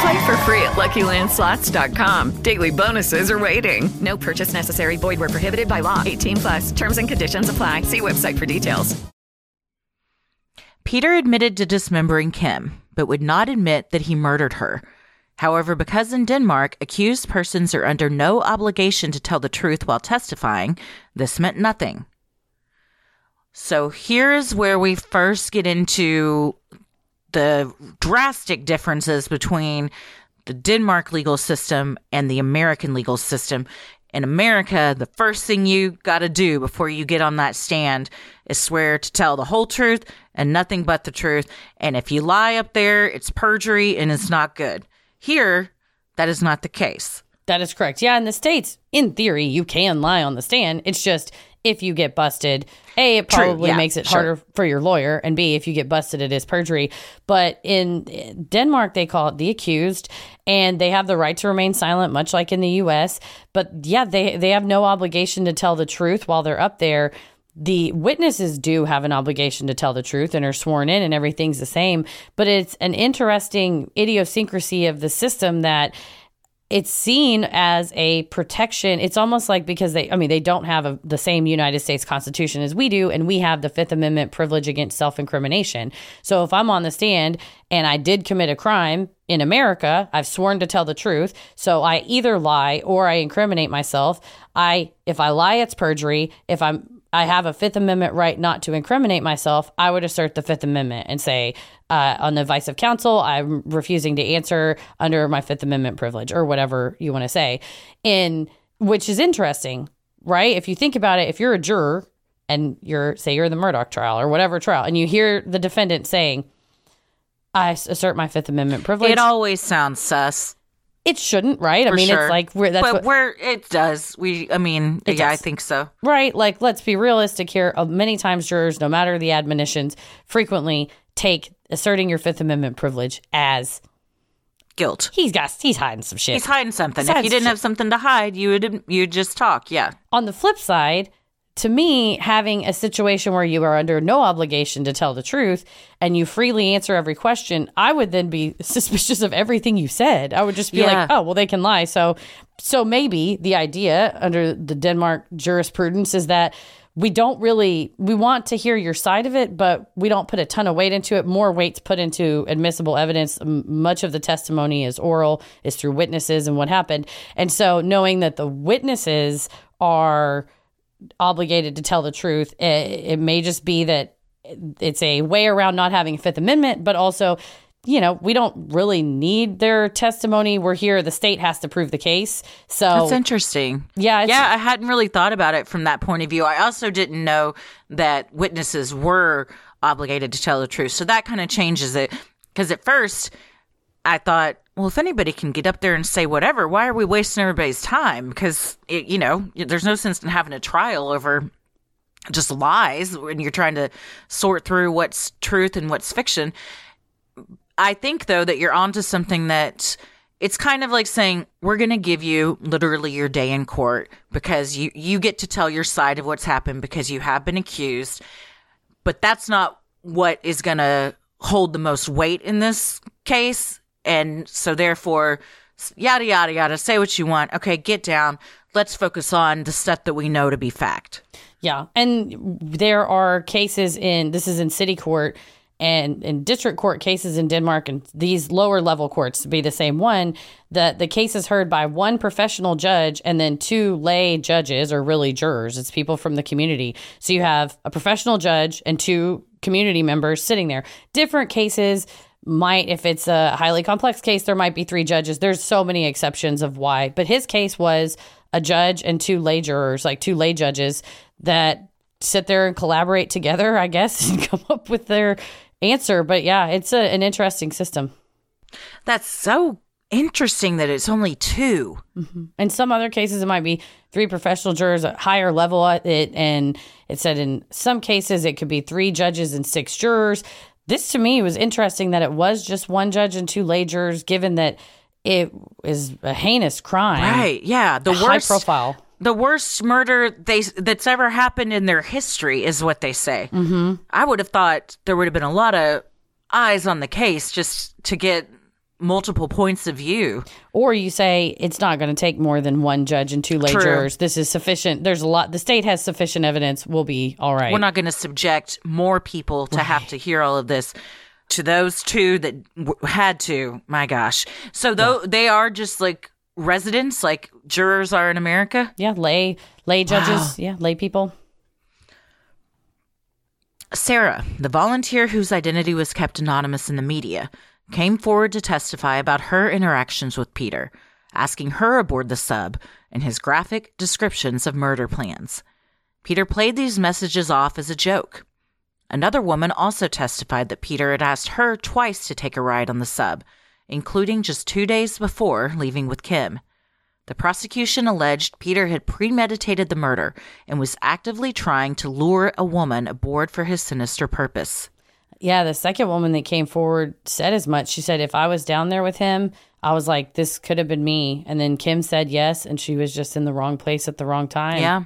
Play for free at LuckyLandSlots.com. Daily bonuses are waiting. No purchase necessary. Void where prohibited by law. 18 plus. Terms and conditions apply. See website for details. Peter admitted to dismembering Kim, but would not admit that he murdered her. However, because in Denmark, accused persons are under no obligation to tell the truth while testifying, this meant nothing. So here is where we first get into the drastic differences between the Denmark legal system and the American legal system. In America, the first thing you got to do before you get on that stand is swear to tell the whole truth and nothing but the truth. And if you lie up there, it's perjury and it's not good. Here, that is not the case. That is correct. Yeah, in the States, in theory, you can lie on the stand. It's just if you get busted, A, it True, probably yeah, makes it sure. harder for your lawyer. And B, if you get busted, it is perjury. But in Denmark, they call it the accused, and they have the right to remain silent, much like in the US. But yeah, they, they have no obligation to tell the truth while they're up there. The witnesses do have an obligation to tell the truth and are sworn in, and everything's the same. But it's an interesting idiosyncrasy of the system that it's seen as a protection. It's almost like because they, I mean, they don't have a, the same United States Constitution as we do, and we have the Fifth Amendment privilege against self incrimination. So if I'm on the stand and I did commit a crime in America, I've sworn to tell the truth. So I either lie or I incriminate myself. I, if I lie, it's perjury. If I'm I have a Fifth Amendment right not to incriminate myself, I would assert the Fifth Amendment and say, uh, on the advice of counsel, I'm refusing to answer under my Fifth Amendment privilege or whatever you want to say. And which is interesting, right? If you think about it, if you're a juror and you're, say, you're in the Murdaugh trial or whatever trial, and you hear the defendant saying, I assert my Fifth Amendment privilege. It always sounds sus. It shouldn't, right? I For mean, sure. it's like we're that's but what, where it does. We, I mean, yeah, I think so. Right. Like, let's be realistic here. Uh, Many times, jurors, no matter the admonitions, frequently take asserting your Fifth Amendment privilege as Guilt. he's got he's hiding some shit. He's hiding something. He's if hiding you didn't some have something to hide, you would you would just talk. Yeah. On the flip side, to me, having a situation where you are under no obligation to tell the truth and you freely answer every question, I would then be suspicious of everything you said. I would just be Yeah. like, oh, well, they can lie. So, so maybe the idea under the Denmark jurisprudence is that we don't really we want to hear your side of it but we don't put a ton of weight into it more weight's put into admissible evidence much of the testimony is oral is through witnesses and what happened and so knowing that the witnesses are obligated to tell the truth it, it may just be that it's a way around not having a fifth amendment but also you know we don't really need their testimony we're here the state has to prove the case so That's interesting. yeah it's, yeah, I hadn't really thought about it from that point of view. I also didn't know that witnesses were obligated to tell the truth. So that kind of changes it. Because at first, I thought, well, if anybody can get up there and say whatever, why are we wasting everybody's time? Because, you know, there's no sense in having a trial over just lies when you're trying to sort through what's truth and what's fiction. I think though that you're onto something that it's kind of like saying we're going to give you literally your day in court because you you get to tell your side of what's happened because you have been accused. But that's not what is going to hold the most weight in this case and so therefore yada yada yada say what you want. Okay, get down. Let's focus on the stuff that we know to be fact. Yeah. And there are cases in, this is in city court and in district court cases in Denmark and these lower level courts to be the same one, that the case is heard by one professional judge and then two lay judges or really jurors. It's people from the community. So you have a professional judge and two community members sitting there. Different cases might if it's a highly complex case there might be three judges. There's so many exceptions of why. But his case was a judge and two lay jurors like two lay judges that sit there and collaborate together i guess and come up with their answer. But yeah it's a, an interesting system. That's so interesting that it's only 2 mm-hmm. in some other cases it might be three professional jurors at higher level at it. And it said in some cases it could be three judges and six jurors this to me was interesting that it was just one judge and two lay jurors given that it is a heinous crime Right. Yeah. The high worst profile The worst murder they that's ever happened in their history is what they say. mm-hmm. I would have thought there would have been a lot of eyes on the case just to get multiple points of view. or you say it's not going to take more than one judge and two lay True. jurors this is sufficient there's a lot the state has sufficient evidence we'll be all right We're not going to subject more people to have to hear all of this. To those two that w- had to, my gosh. So though they are just like residents, like jurors are in America. yeah lay lay judges Wow. yeah lay people Sarah, the volunteer whose identity was kept anonymous in the media, came forward to testify about her interactions with Peter. asking her aboard the sub, and his graphic descriptions of murder plans. Peter played these messages off as a joke. Another woman also testified that Peter had asked her twice to take a ride on the sub, including just two days before leaving with Kim. The prosecution alleged Peter had premeditated the murder and was actively trying to lure a woman aboard for his sinister purpose. Yeah, the second woman that came forward said as much. She said, if I was down there with him, I was like, this could have been me. And then Kim said yes, and she was just in the wrong place at the wrong time. Yeah.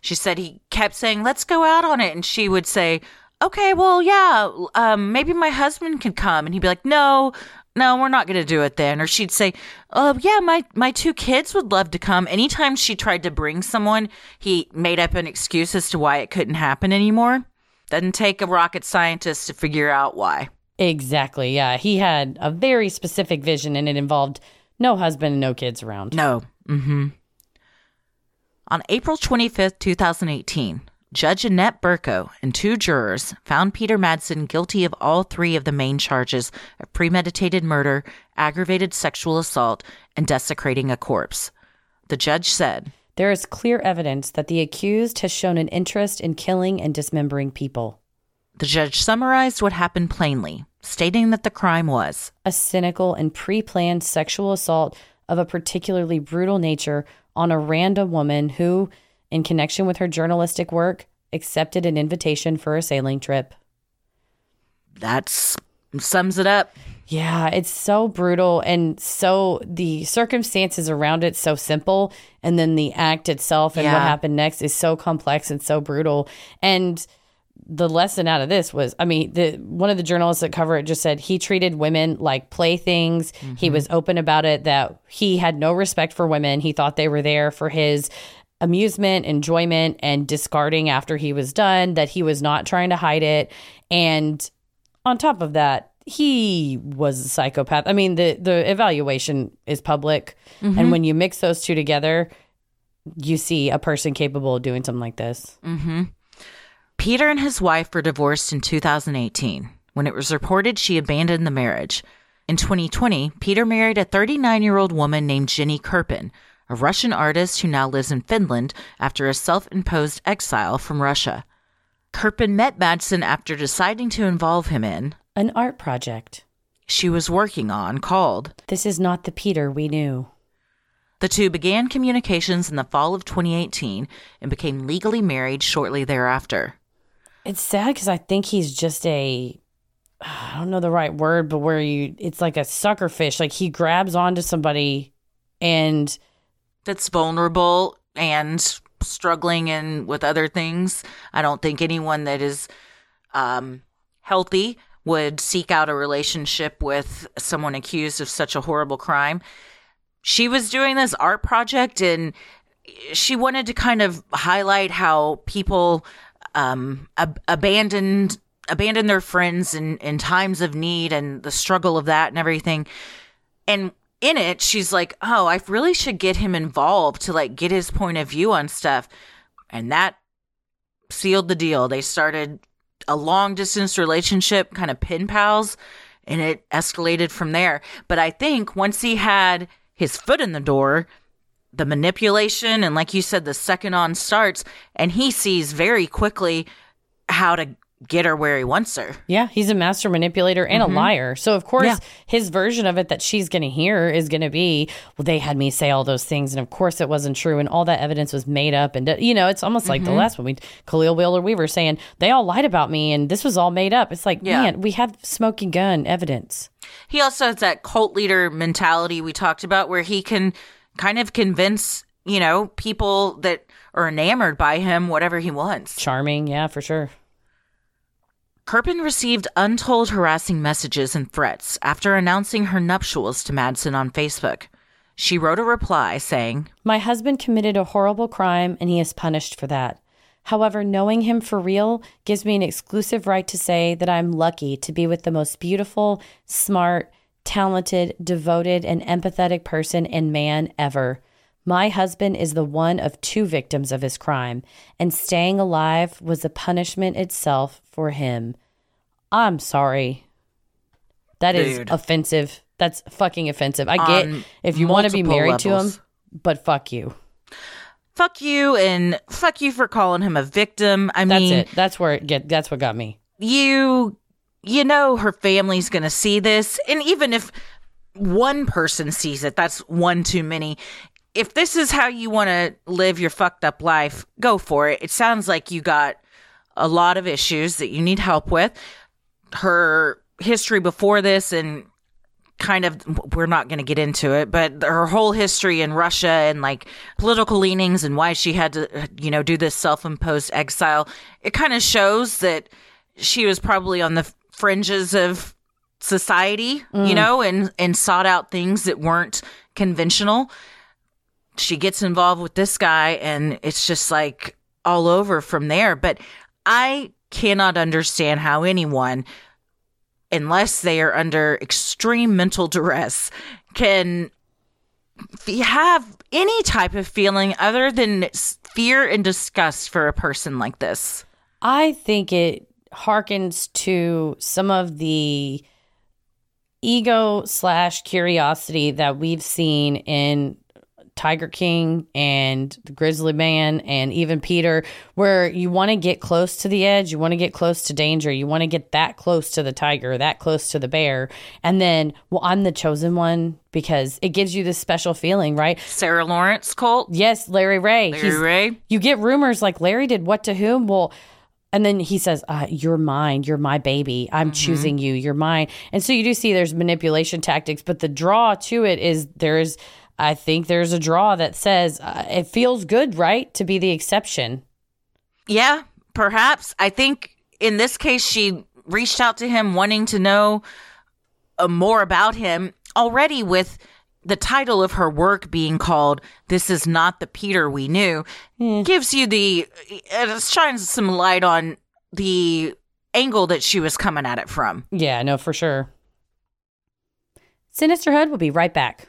She said he kept saying, let's go out on it. And she would say, okay, well, yeah, um, maybe my husband can come. And he'd be like, no, no, we're not going to do it then. Or she'd say, oh, yeah, my, my two kids would love to come. Anytime she tried to bring someone, he made up an excuse as to why it couldn't happen anymore. Doesn't take a rocket scientist to figure out why. Exactly. Yeah. He had a very specific vision and it involved no husband and no kids around. No. Mm-hmm. On April 25th, 2018, Judge Annette Burko and two jurors found Peter Madsen guilty of all three of the main charges of premeditated murder, aggravated sexual assault, and desecrating a corpse. The judge said, There is clear evidence that the accused has shown an interest in killing and dismembering people. The judge summarized what happened plainly, stating that the crime was a cynical and pre planned sexual assault of a particularly brutal nature on a random woman who, in connection with her journalistic work, accepted an invitation for a sailing trip. That sums it up. Yeah, it's so brutal and so the circumstances around it so simple and then the act itself and Yeah. what happened next is so complex and so brutal. And the lesson out of this was I mean, the one of the journalists that cover it just said he treated women like playthings. He was mm-hmm. open about it that he had no respect for women. He thought they were there for his amusement, enjoyment, and discarding after he was done, that he was not trying to hide it. And on top of that, he was a psychopath. I mean, the the evaluation is public, Mhm. and when you mix those two together, you see a person capable of doing something like this. Mm-hmm. Peter and his wife were divorced in 2018 when it was reported she abandoned the marriage. In 2020, Peter married a 39 year old woman named Jenny Curpen, a Russian artist who now lives in Finland after a self imposed exile from Russia. Curpen met Madsen after deciding to involve him in An art project she was working on called This is not the Peter we knew. The two began communications in the fall of 2018 and became legally married shortly thereafter. It's sad because I think he's just a I don't know the right word, but where you it's like a sucker fish. Like he grabs onto somebody and that's vulnerable and struggling and with other things. I don't think anyone that is um, healthy would seek out a relationship with someone accused of such a horrible crime. She was doing this art project and she wanted to kind of highlight how people um, ab- abandoned abandon their friends in, in times of need and the struggle of that and everything. And in it, she's like, "Oh, I really should get him involved to like get his point of view on stuff." And that sealed the deal. They started a long distance relationship, kind of pen pals, and it escalated from there. But I think once he had his foot in the door, the manipulation and like you said the second on starts and he sees very quickly how to get her where he wants her. Yeah, he's a master manipulator and Mhm. a liar. So of course, Yeah. his version of it that she's going to hear is going to be, "Well, they had me say all those things, and of course it wasn't true, and all that evidence was made up." And you know, it's almost like the Mhm. last one we Khalil Wheeler Weaver saying they all lied about me, and this was all made up. It's like, Yeah. man, we have smoking gun evidence. He also has that cult leader mentality we talked about where he can kind of convince, you know, people that are enamored by him whatever he wants. Charming, yeah, for sure. Curpen received untold harassing messages and threats after announcing her nuptials to Madsen on Facebook. She wrote a reply saying, My husband committed a horrible crime and he is punished for that. However, knowing him for real gives me an exclusive right to say that I'm lucky to be with the most beautiful, smart, talented, devoted, and empathetic person and man ever. My husband is the one of two victims of his crime, and staying alive was a punishment itself for him. I'm sorry. That is Dude. offensive That's fucking offensive. I get On if you want to be married to him, but fuck you. Fuck you and fuck you for calling him a victim. I That's mean, it. That's where it get. That's what got me. you you know her family's going to see this and even if one person sees it that's one too many if this is how you want to live your fucked up life go for it. It sounds like you got a lot of issues that you need help with. Her history before this and kind of we're not going to get into it but her whole history in Russia and like political leanings and why she had to you know do this self-imposed exile it kind of shows that she was probably on the fringes of society you Mm. know and and sought out things that weren't conventional she gets involved with this guy and it's just like all over from there. But i cannot understand how anyone unless they are under extreme mental duress can have any type of feeling other than fear and disgust for a person like this. I think it harkens to some of the ego slash curiosity that we've seen in Tiger King and the Grizzly Man and even Peter, where you want to get close to the edge, you want to get close to danger, you want to get that close to the tiger, that close to the bear, and then, well, I'm the chosen one because it gives you this special feeling, right? Sarah Lawrence Colt, yes, Larry Ray, Larry Ray. You get rumors like Larry did what to whom? Well, and then he says, uh, "You're mine. You're my baby. I'm choosing you. You're mine." And so you do see there's manipulation tactics, but the draw to it is there's, I think there's a draw that says uh, it feels good, right, to be the exception. Yeah, perhaps. I think in this case, she reached out to him wanting to know uh, more about him already with the title of her work being called This Is Not the Peter We Knew. Gives you the, it shines some light on the angle that she was coming at it from. Yeah, no, for sure. Sinisterhood will be right back.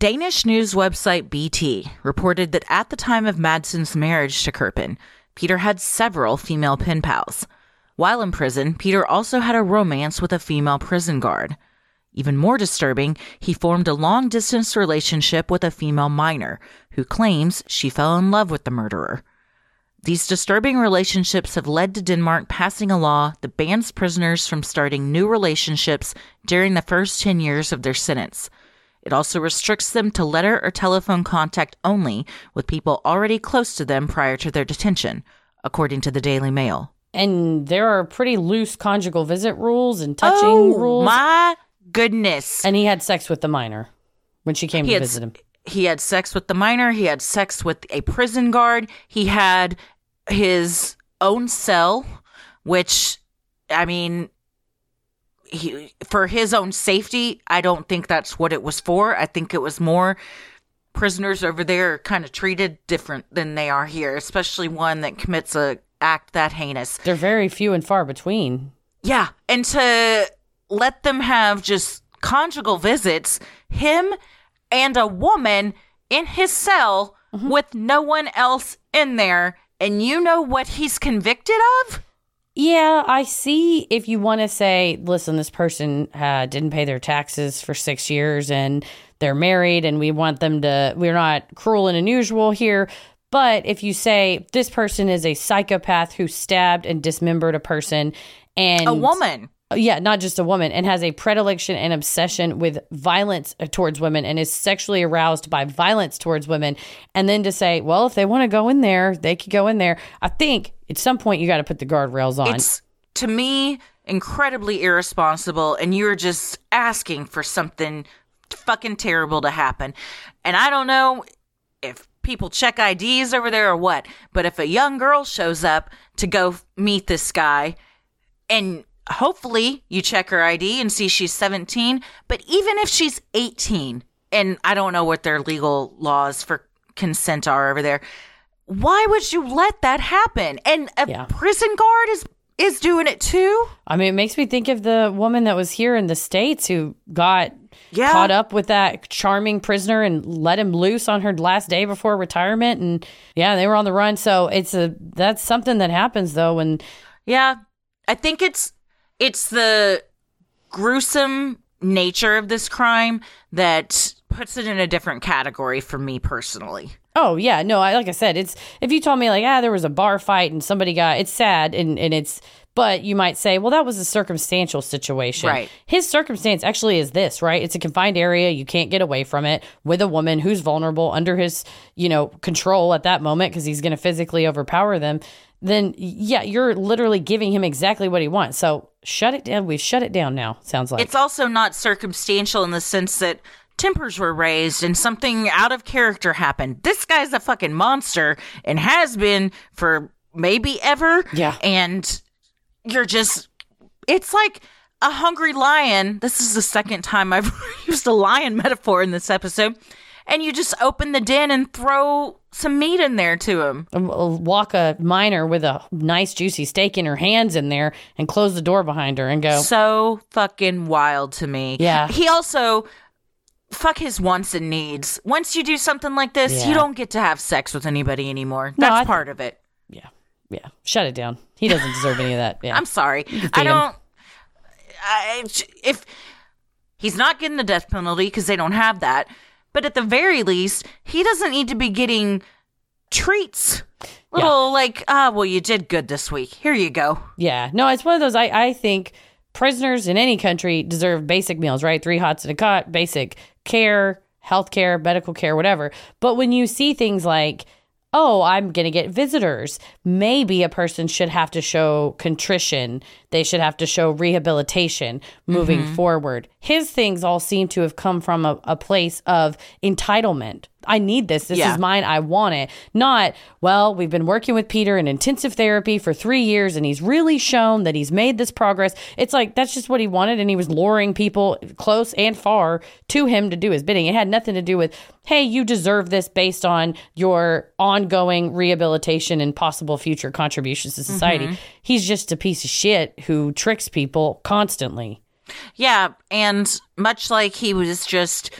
Danish news website BT reported that at the time of Madsen's marriage to Curpen, Peter had several female pen pals. While in prison, Peter also had a romance with a female prison guard. Even more disturbing, he formed a long distance relationship with a female minor who claims she fell in love with the murderer. These disturbing relationships have led to Denmark passing a law that bans prisoners from starting new relationships during the first 10 years of their sentence. It also restricts them to letter or telephone contact only with people already close to them prior to their detention, according to the Daily Mail. And there are pretty loose conjugal visit rules and touching Oh, rules. my goodness. And he had sex with the minor when she came He to had, visit him. he had sex with the minor. He had sex with a prison guard. He had his own cell, which, I mean, he, for his own safety, I don't think that's what it was for. I think it was more prisoners over there are kind of treated different than they are here, especially one that commits a act that heinous. They're very few and far between. Yeah, and to let them have just conjugal visits, him and a woman in his cell mm-hmm. with no one else in there, and you know what he's convicted of? Yeah, I see. If you want to say, listen, this person uh, didn't pay their taxes for six years and they're married and we want them to, we're not cruel and unusual here. But if you say this person is a psychopath who stabbed and dismembered a person and A woman. Yeah, not just a woman, and has a predilection and obsession with violence uh, towards women and is sexually aroused by violence towards women. And then to say, well, if they want to go in there, they could go in there. I think at some point you got to put the guardrails on. It's to me incredibly irresponsible, and you're just asking for something fucking terrible to happen. And I don't know if people check IDs over there or what, but if a young girl shows up to go meet this guy and hopefully you check her ID and see she's 17. But even if she's 18, and I don't know what their legal laws for consent are over there, why would you let that happen? And a prison guard is is doing it too. I mean, it makes me think of the woman that was here in the States who got Yeah. caught up with that charming prisoner and let him loose on her last day before retirement. And yeah, they were on the run. So it's a that's something that happens though when Yeah, I think it's it's the gruesome nature of this crime that puts it in a different category for me personally. Oh yeah, no, I like I said, it's if you told me like ah there was a bar fight and somebody got it's sad and and it's but you might say, well, that was a circumstantial situation. Right. His circumstance actually is this, right? It's a confined area. You can't get away from it with a woman who's vulnerable under his, you know, control at that moment because he's going to physically overpower them. Then, yeah, you're literally giving him exactly what he wants. So shut it down. We've shut it down now, sounds like. It's also not circumstantial in the sense that tempers were raised and something out of character happened. This guy's a fucking monster and has been for maybe ever. Yeah. And you're just, it's like a hungry lion. This is the second time I've used a lion metaphor in this episode. And you just open the den and throw some meat in there to him. Um, uh, walk a miner with a nice juicy steak in her hands in there and close the door behind her and go. So fucking wild to me. Yeah. He also fuck his wants and needs. Once you do something like this, Yeah. you don't get to have sex with anybody anymore. That's I th- part of it. Yeah, shut it down. He doesn't deserve any of that. Yeah. I'm sorry. I don't. I, if he's not getting the death penalty because they don't have that, but at the very least, he doesn't need to be getting treats. Little like, ah, well, you did good this week. Here you go. Yeah, no, it's one of those. I, I think prisoners in any country deserve basic meals, right? Three hots and a cot, basic care, health care, medical care, whatever. But when you see things like, oh, I'm going to get visitors, maybe a person should have to show contrition. They should have to show rehabilitation moving Mhm. forward. His things all seem to have come from a, a place of entitlement. I need this. This Yeah. is mine. I want it. Not, well, we've been working with Peter in intensive therapy for three years and he's really shown that he's made this progress. It's like that's just what he wanted. And he was luring people close and far to him to do his bidding. It had nothing to do with, hey, you deserve this based on your ongoing rehabilitation and possible future contributions to society. Mhm. He's just a piece of shit who tricks people constantly. Yeah, and much like he was just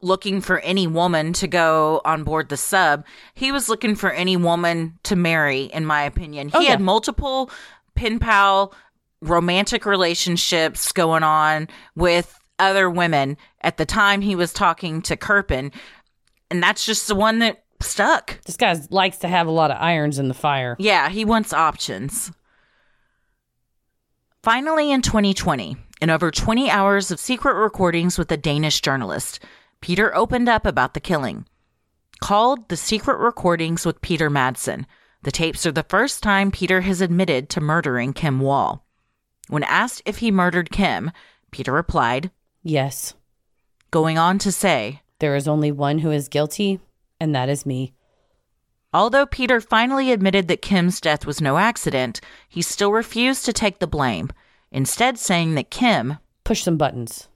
looking for any woman to go on board the sub, he was looking for any woman to marry, in my opinion. He Oh, yeah. had multiple pen pal romantic relationships going on with other women at the time he was talking to Curpen, and that's just the one that stuck. This guy likes to have a lot of irons in the fire. Yeah, he wants options. Finally, in 2020, in over 20 hours of secret recordings with a Danish journalist, Peter opened up about the killing. Called The Secret Recordings with Peter Madsen, the tapes are the first time Peter has admitted to murdering Kim Wall. When asked if he murdered Kim, Peter replied, Yes. Going on to say, There is only one who is guilty, and that is me. Although Peter finally admitted that Kim's death was no accident, he still refused to take the blame, instead, saying that Kim pushed some buttons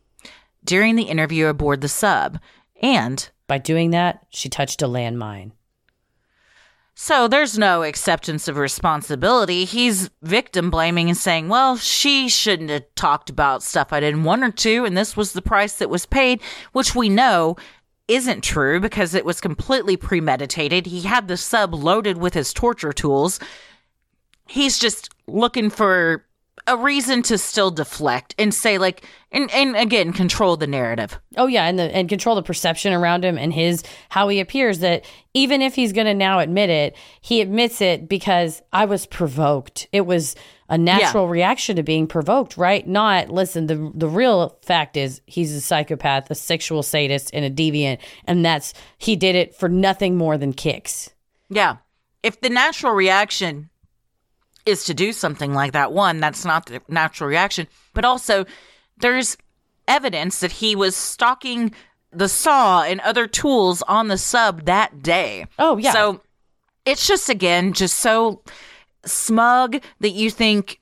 during the interview aboard the sub, and by doing that, she touched a landmine. So there's no acceptance of responsibility. He's victim blaming and saying, well, she shouldn't have talked about stuff I didn't want her to, and this was the price that was paid, which we know isn't true because it was completely premeditated. He had the sub loaded with his torture tools. He's just looking for a reason to still deflect and say like and, and again control the narrative. Oh yeah, and the and control the perception around him and his how he appears that even if he's going to now admit it, he admits it because I was provoked. It was a natural reaction to being provoked, right? Not listen, the the real fact is he's a psychopath, a sexual sadist and a deviant and that's he did it for nothing more than kicks. Yeah. If the natural reaction is to do something like that, one, that's not the natural reaction. But also, there's evidence that he was stalking the saw and other tools on the sub that day. Oh, yeah. So it's just, again, just so smug that you think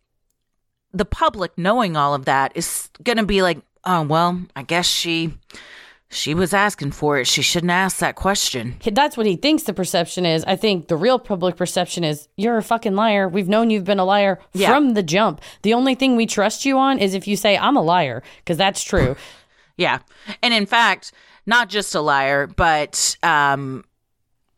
the public knowing all of that is going to be like, oh, well, I guess she. She was asking for it. She shouldn't ask that question. That's what he thinks the perception is. I think the real public perception is you're a fucking liar. We've known you've been a liar Yeah. from the jump. The only thing we trust you on is if you say I'm a liar, because that's true. Yeah. And in fact, not just a liar, but um,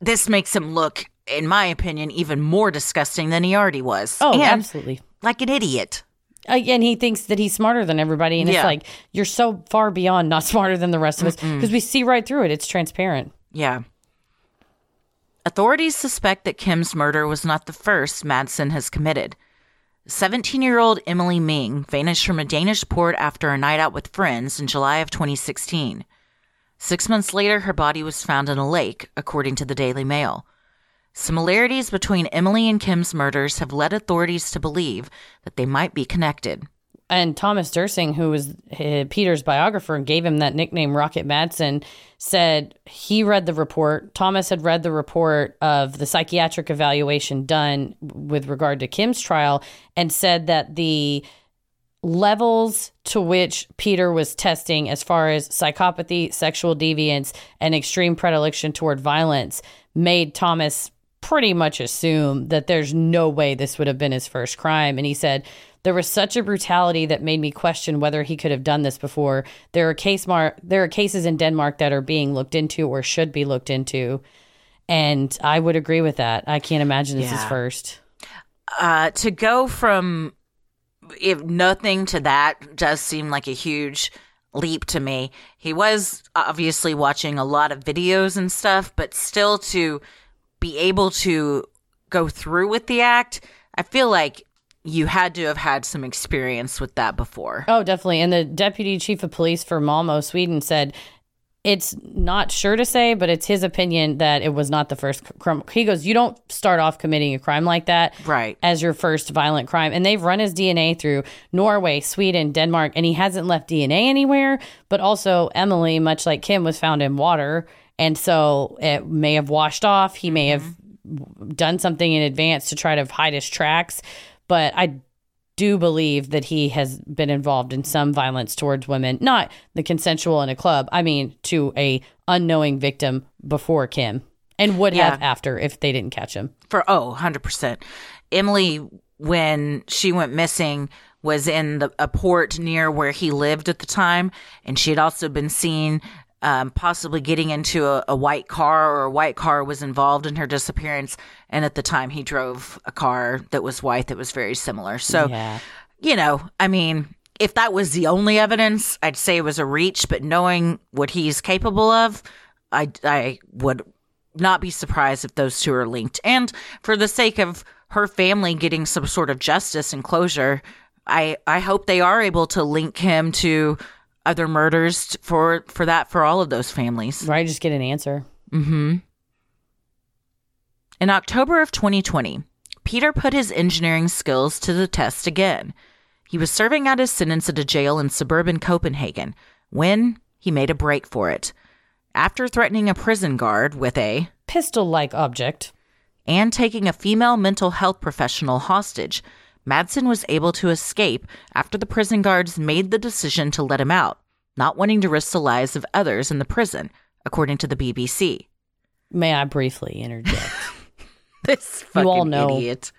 this makes him look, in my opinion, even more disgusting than he already was. Oh, And absolutely. Like an idiot. Uh, and he thinks that he's smarter than everybody. And Yeah. it's like, you're so far beyond not smarter than the rest of us because we see right through it. It's transparent. Yeah. Authorities suspect that Kim's murder was not the first Madsen has committed. 17 year old Emily Meng vanished from a Danish port after a night out with friends in July of 2016. Six months later, her body was found in a lake, according to the Daily Mail. Similarities between Emily and Kim's murders have led authorities to believe that they might be connected. And Thomas Djursing, who was uh, Peter's biographer and gave him that nickname, Rocket Madsen, said he read the report. Thomas had read the report of the psychiatric evaluation done with regard to Kim's trial and said that the levels to which Peter was testing as far as psychopathy, sexual deviance, and extreme predilection toward violence made Thomas pretty much assume that there's no way this would have been his first crime. And he said, there was such a brutality that made me question whether he could have done this before. There are case mar- there are cases in Denmark that are being looked into or should be looked into. And I would agree with that. I can't imagine this is Yeah. first. uh, to go from if nothing to that does seem like a huge leap to me. He was obviously watching a lot of videos and stuff, but still to be able to go through with the act, I feel like you had to have had some experience with that before. Oh, definitely. And the deputy chief of police for Malmo, Sweden, said it's not sure to say, but it's his opinion that it was not the first crime. He goes, You don't start off committing a crime like that right. as your first violent crime. And they've run his DNA through Norway, Sweden, Denmark, and he hasn't left DNA anywhere. But also, Emily, much like Kim, was found in water. And so it may have washed off. He may have done something in advance to try to hide his tracks. But I do believe that he has been involved in some violence towards women, not the consensual in a club. I mean, to a unknowing victim before Kim, and would have Yeah. after if they didn't catch him. for oh 100% emily when she went missing was in the, a port near where he lived at the time and she had also been seen um, possibly getting into a, a white car or a white car was involved in her disappearance and at the time he drove a car that was white that was very similar so Yeah. you know i mean if that was the only evidence i'd say it was a reach but knowing what he's capable of i, I would not be surprised if those two are linked. And for the sake of her family getting some sort of justice and closure, I I hope they are able to link him to other murders for for that for all of those families. Right, just get an answer. Mm-hmm. In October of 2020, Peter put his engineering skills to the test again. He was serving out his sentence at a jail in suburban Copenhagen when he made a break for it. After threatening a prison guard with a pistol like object and taking a female mental health professional hostage, Madsen was able to escape after the prison guards made the decision to let him out, not wanting to risk the lives of others in the prison, according to the BBC. May I briefly interject? this you all fucking know idiot.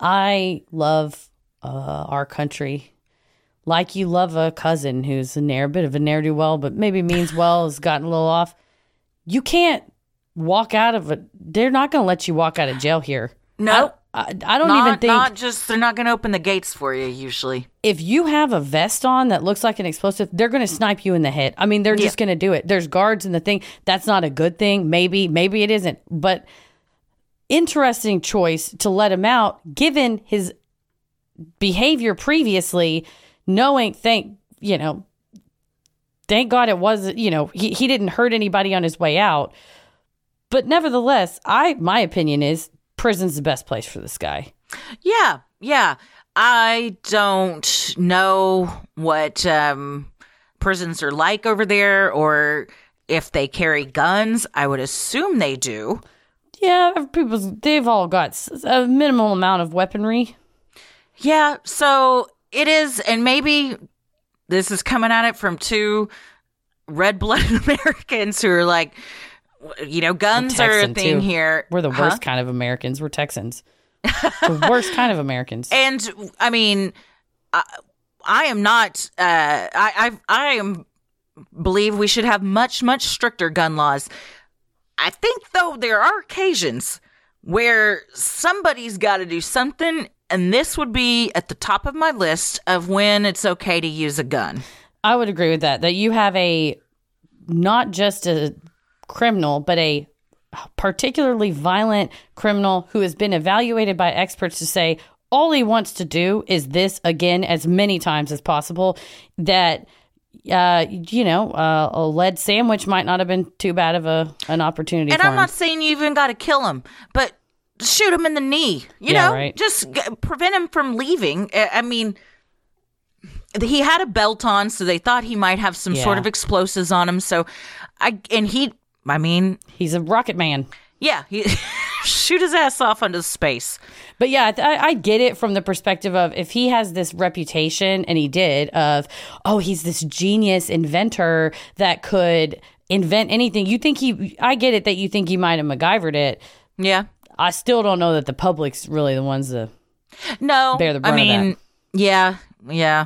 I love uh, our country like you love a cousin who's a ne'er bit of a ne'er do well, but maybe means well, has gotten a little off. You can't walk out of it. They're not going to let you walk out of jail here. No. I, I don't not, even think Not just, they're not going to open the gates for you, usually. if you have a vest on that looks like an explosive, they're going to snipe you in the head. I mean, they're just going to do it. There's guards in the thing. That's not a good thing. Maybe, maybe it isn't. But interesting choice to let him out, given his behavior previously, knowing, thank, you know, thank God it wasn't, you know, he, he didn't hurt anybody on his way out. But nevertheless, I, my opinion is prison's the best place for this guy. Yeah, yeah. I don't know what um, prisons are like over there or if they carry guns. I would assume they do. Yeah, people they've all got a minimal amount of weaponry. Yeah, so it is, and maybe this is coming at it from two red blooded Americans who are like, you know, guns are a thing too. here. We're the Huh? worst kind of Americans. We're Texans. the worst kind of Americans. And I mean, I, I am not. Uh, I I I am believe we should have much much stricter gun laws. I think though there are occasions where somebody's got to do something, and this would be at the top of my list of when it's okay to use a gun. I would agree with that. That you have a not just a criminal, but a particularly violent criminal who has been evaluated by experts to say all he wants to do is this again as many times as possible. That uh, you know, uh, a lead sandwich might not have been too bad of a an opportunity. And I'm him. not saying you even got to kill him, but shoot him in the knee. You Yeah, know, right. just g- prevent him from leaving. I I mean, he had a belt on, so they thought he might have some sort of explosives on him. So, I and he, I mean, he's a rocket man. Yeah, he shoot his ass off into space. But yeah, I, I get it from the perspective of if he has this reputation, and he did, of, oh, he's this genius inventor that could invent anything. You think he, I get it that you think he might have MacGyvered it. Yeah. I still don't know that the public's really the ones that No, bear the I brunt of mean, yeah, yeah.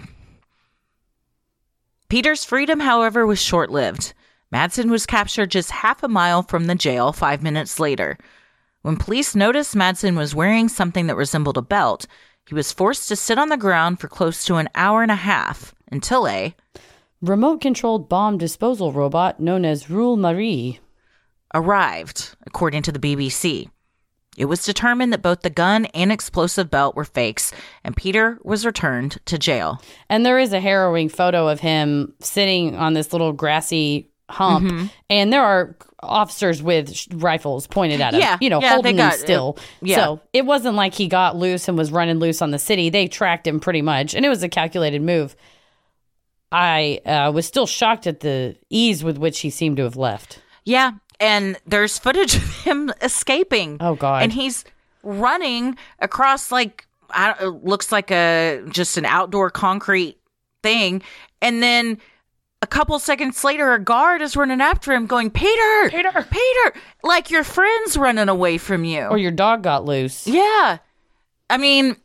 Peter's freedom, however, was short lived. Madsen was captured just half a mile from the jail five minutes later. When police noticed Madsen was wearing something that resembled a belt, he was forced to sit on the ground for close to an hour and a half until a remote controlled bomb disposal robot known as Rule Marie arrived, according to the BBC. It was determined that both the gun and explosive belt were fakes, and Peter was returned to jail. And there is a harrowing photo of him sitting on this little grassy hump, Mhm. and there are officers with sh- rifles pointed at him. Yeah, you know, yeah, holding they him got- still. uh, yeah. So it wasn't like he got loose and was running loose on the city. They tracked him pretty much, and it was a calculated move. I uh, was still shocked at the ease with which he seemed to have left. Yeah, and there's footage of him escaping. Oh God! And he's running across like I it looks like a just an outdoor concrete thing, and then a couple seconds later, a guard is running after him, going, "Peter, Peter, Peter!" Like your friend's running away from you, Or your dog got loose. yeah. I mean,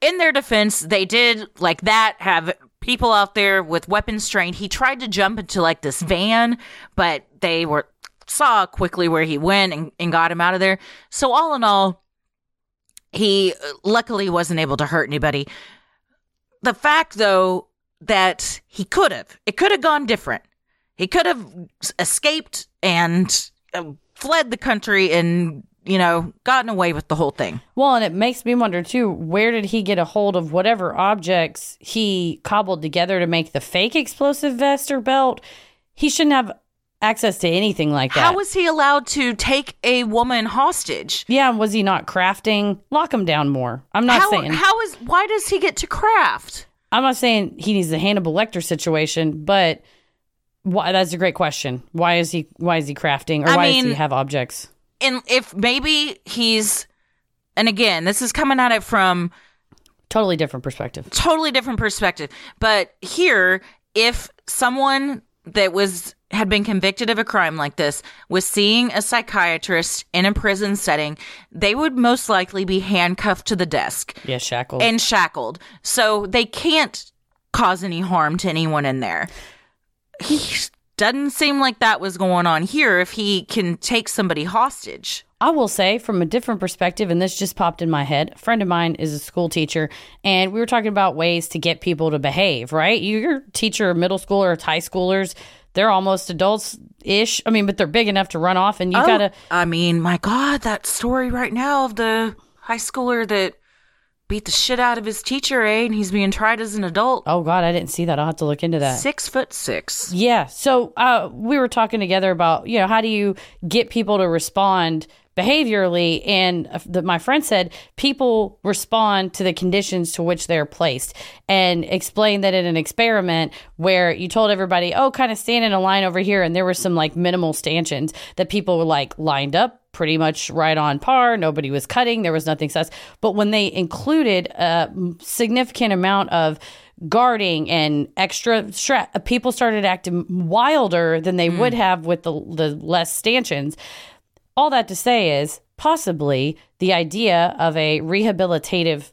in their defense, they did like that have people out there with weapons trained. He tried to jump into like this van, but they were saw quickly where he went and, and got him out of there. So all in all, he uh, luckily wasn't able to hurt anybody. The fact though that he could have, it could have gone different. He could have escaped and uh, fled the country and you know gotten away with the whole thing. Well, and it makes me wonder too, where did he get a hold of whatever objects he cobbled together to make the fake explosive vest or belt? He shouldn't have access to anything like that. How was he allowed to take a woman hostage? yeah, was he not crafting? Lock him down more. I'm not how, saying how is why does he get to craft? I'm not saying he needs the Hannibal Lecter situation, but why that's a great question. Why is he why is he crafting or I why does he have objects? And if maybe he's and again, this is coming at it from Totally different perspective. totally different perspective. But here, if someone that was had been convicted of a crime like this was seeing a psychiatrist in a prison setting, they would most likely be handcuffed to the desk Yeah, shackled. and shackled. So they can't cause any harm to anyone in there. He doesn't seem like that was going on here if he can take somebody hostage. I will say from a different perspective, and this just popped in my head. A friend of mine is a school teacher, and we were talking about ways to get people to behave, right? You're a teacher middle schoolers, high schoolers, they're almost adults ish. I mean, but they're big enough to run off, and you Oh, gotta. I mean, my God, that story right now of the high schooler that beat the shit out of his teacher, eh? And he's being tried as an adult. Oh, God, I didn't see that. I'll have to look into that. Six foot six. Yeah. So uh, we were talking together about, you know, how do you get people to respond behaviorally? And the, my friend said people respond to the conditions to which they're placed and explained that in an experiment where you told everybody, oh, kind of stand in a line over here. And there were some like minimal stanchions that people were like lined up pretty much right on par. Nobody was cutting. There was nothing sus. But when they included a significant amount of guarding and extra strap, people started acting wilder than they hmm. would have with the the less stanchions. All that to say is possibly the idea of a rehabilitative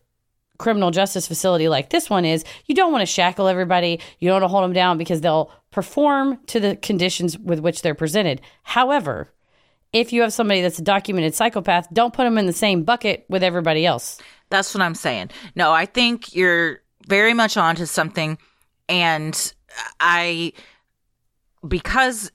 criminal justice facility like this one is you don't want to shackle everybody you don't want to hold them down because they'll perform to the conditions with which they're presented however if you have somebody that's a documented psychopath don't put them in the same bucket with everybody else That's what I'm saying. No, I think you're very much onto something. And I, because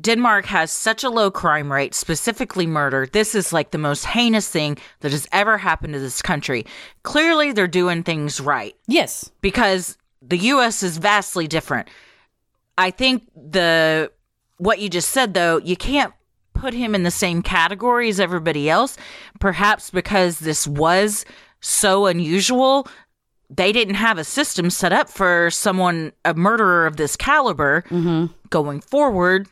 Denmark has such a low crime rate, specifically murder, this is like the most heinous thing that has ever happened to this country. Clearly, they're doing things right. Yes. Because the U.S. is vastly different. I think the, what you just said though, you can't put him in the same category as everybody else. Perhaps because this was so unusual, they didn't have a system set up for someone, a murderer of this caliber, mm-hmm. going forward.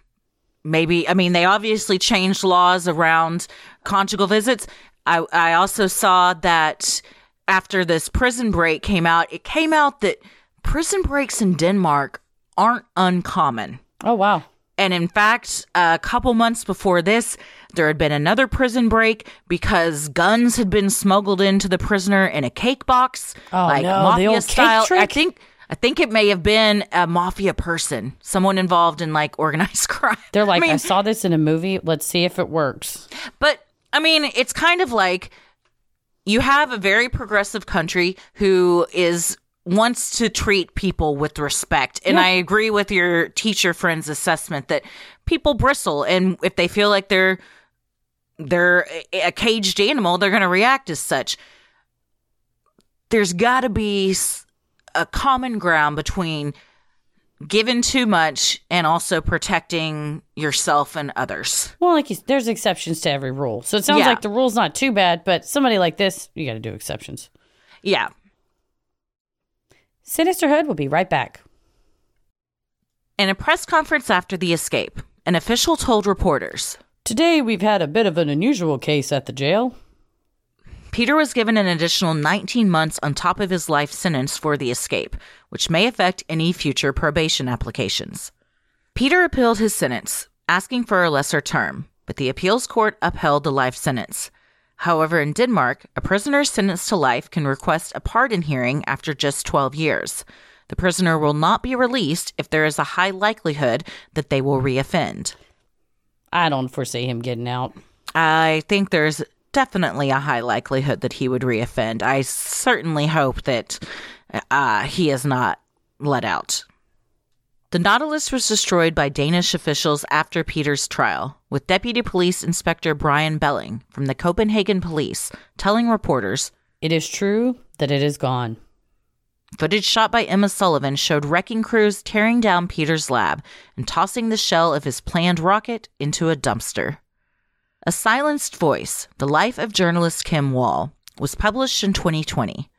Maybe, I mean, they obviously changed laws around conjugal visits. I, I also saw that after this prison break came out, it came out that prison breaks in Denmark aren't uncommon. Oh, wow. And in fact, a couple months before this, there had been another prison break because guns had been smuggled into the prisoner in a cake box, Oh, like no, the mafia style. I think I think it may have been a mafia person, someone involved in like organized crime. they're like I I, saw this in a movie let's see if it works but I mean, it's kind of like you have a very progressive country who is wants to treat people with respect. And Yeah. I agree with your teacher friend's assessment that people bristle and if they feel like they're they're a- caged animal, they're going to react as such. There's got to be a common ground between giving too much and also protecting yourself and others. well like there's exceptions to every rule so it sounds Yeah. like the rule's not too bad but somebody like this you got to do exceptions Yeah. sinisterhood will be right back In a press conference after the escape, an official told reporters Today, we've had a bit of an unusual case at the jail. Peter was given an additional 19 months on top of his life sentence for the escape, which may affect any future probation applications. Peter appealed his sentence, asking for a lesser term, but the appeals court upheld the life sentence. However, in Denmark, a prisoner sentenced to life can request a pardon hearing after just 12 years. The prisoner will not be released if there is a high likelihood that they will reoffend. I don't foresee him getting out. I think there's definitely a high likelihood that he would reoffend. I certainly hope that uh, he is not let out. The Nautilus was destroyed by Danish officials after Peter's trial, with Deputy Police Inspector Brian Belling from the Copenhagen Police telling reporters It is true that it is gone. Footage shot by Emma Sullivan showed wrecking crews tearing down Peter's lab and tossing the shell of his planned rocket into a dumpster. A Silenced Voice The Life of Journalist Kim Wall was published in 2020.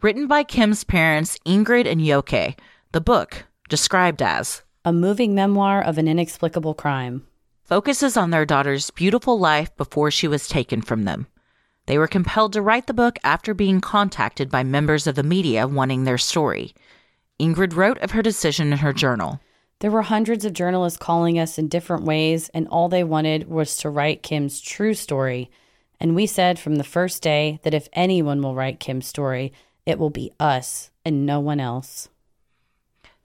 Written by Kim's parents, Ingrid and Yoke, the book, described as A moving memoir of an inexplicable crime. focuses on their daughter's beautiful life before she was taken from them. They were compelled to write the book after being contacted by members of the media wanting their story. Ingrid wrote of her decision in her journal. There were hundreds of journalists calling us in different ways, and all they wanted was to write Kim's true story. And we said from the first day that if anyone will write Kim's story, it will be us and no one else.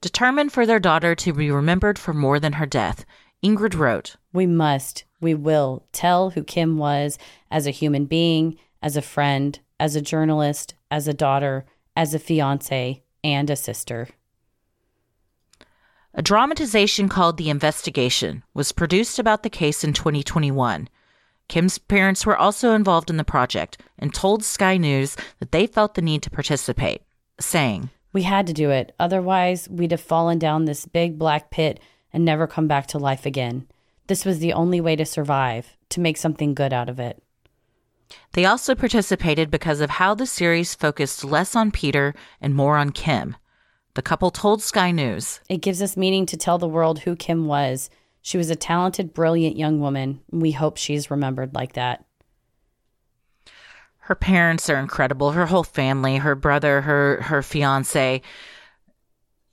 Determined for their daughter to be remembered for more than her death, Ingrid wrote, We must, we will tell who Kim was as a human being, as a friend, as a journalist, as a daughter, as a fiance, and a sister. A dramatization called The Investigation was produced about the case in 2021. Kim's parents were also involved in the project and told Sky News that they felt the need to participate, saying, We had to do it. Otherwise, we'd have fallen down this big black pit and never come back to life again. This was the only way to survive, to make something good out of it. They also participated because of how the series focused less on Peter and more on Kim. The couple told Sky News, It gives us meaning to tell the world who Kim was. She was a talented, brilliant young woman. We hope she's remembered like that. Her parents are incredible. Her whole family, her brother, her her fiance.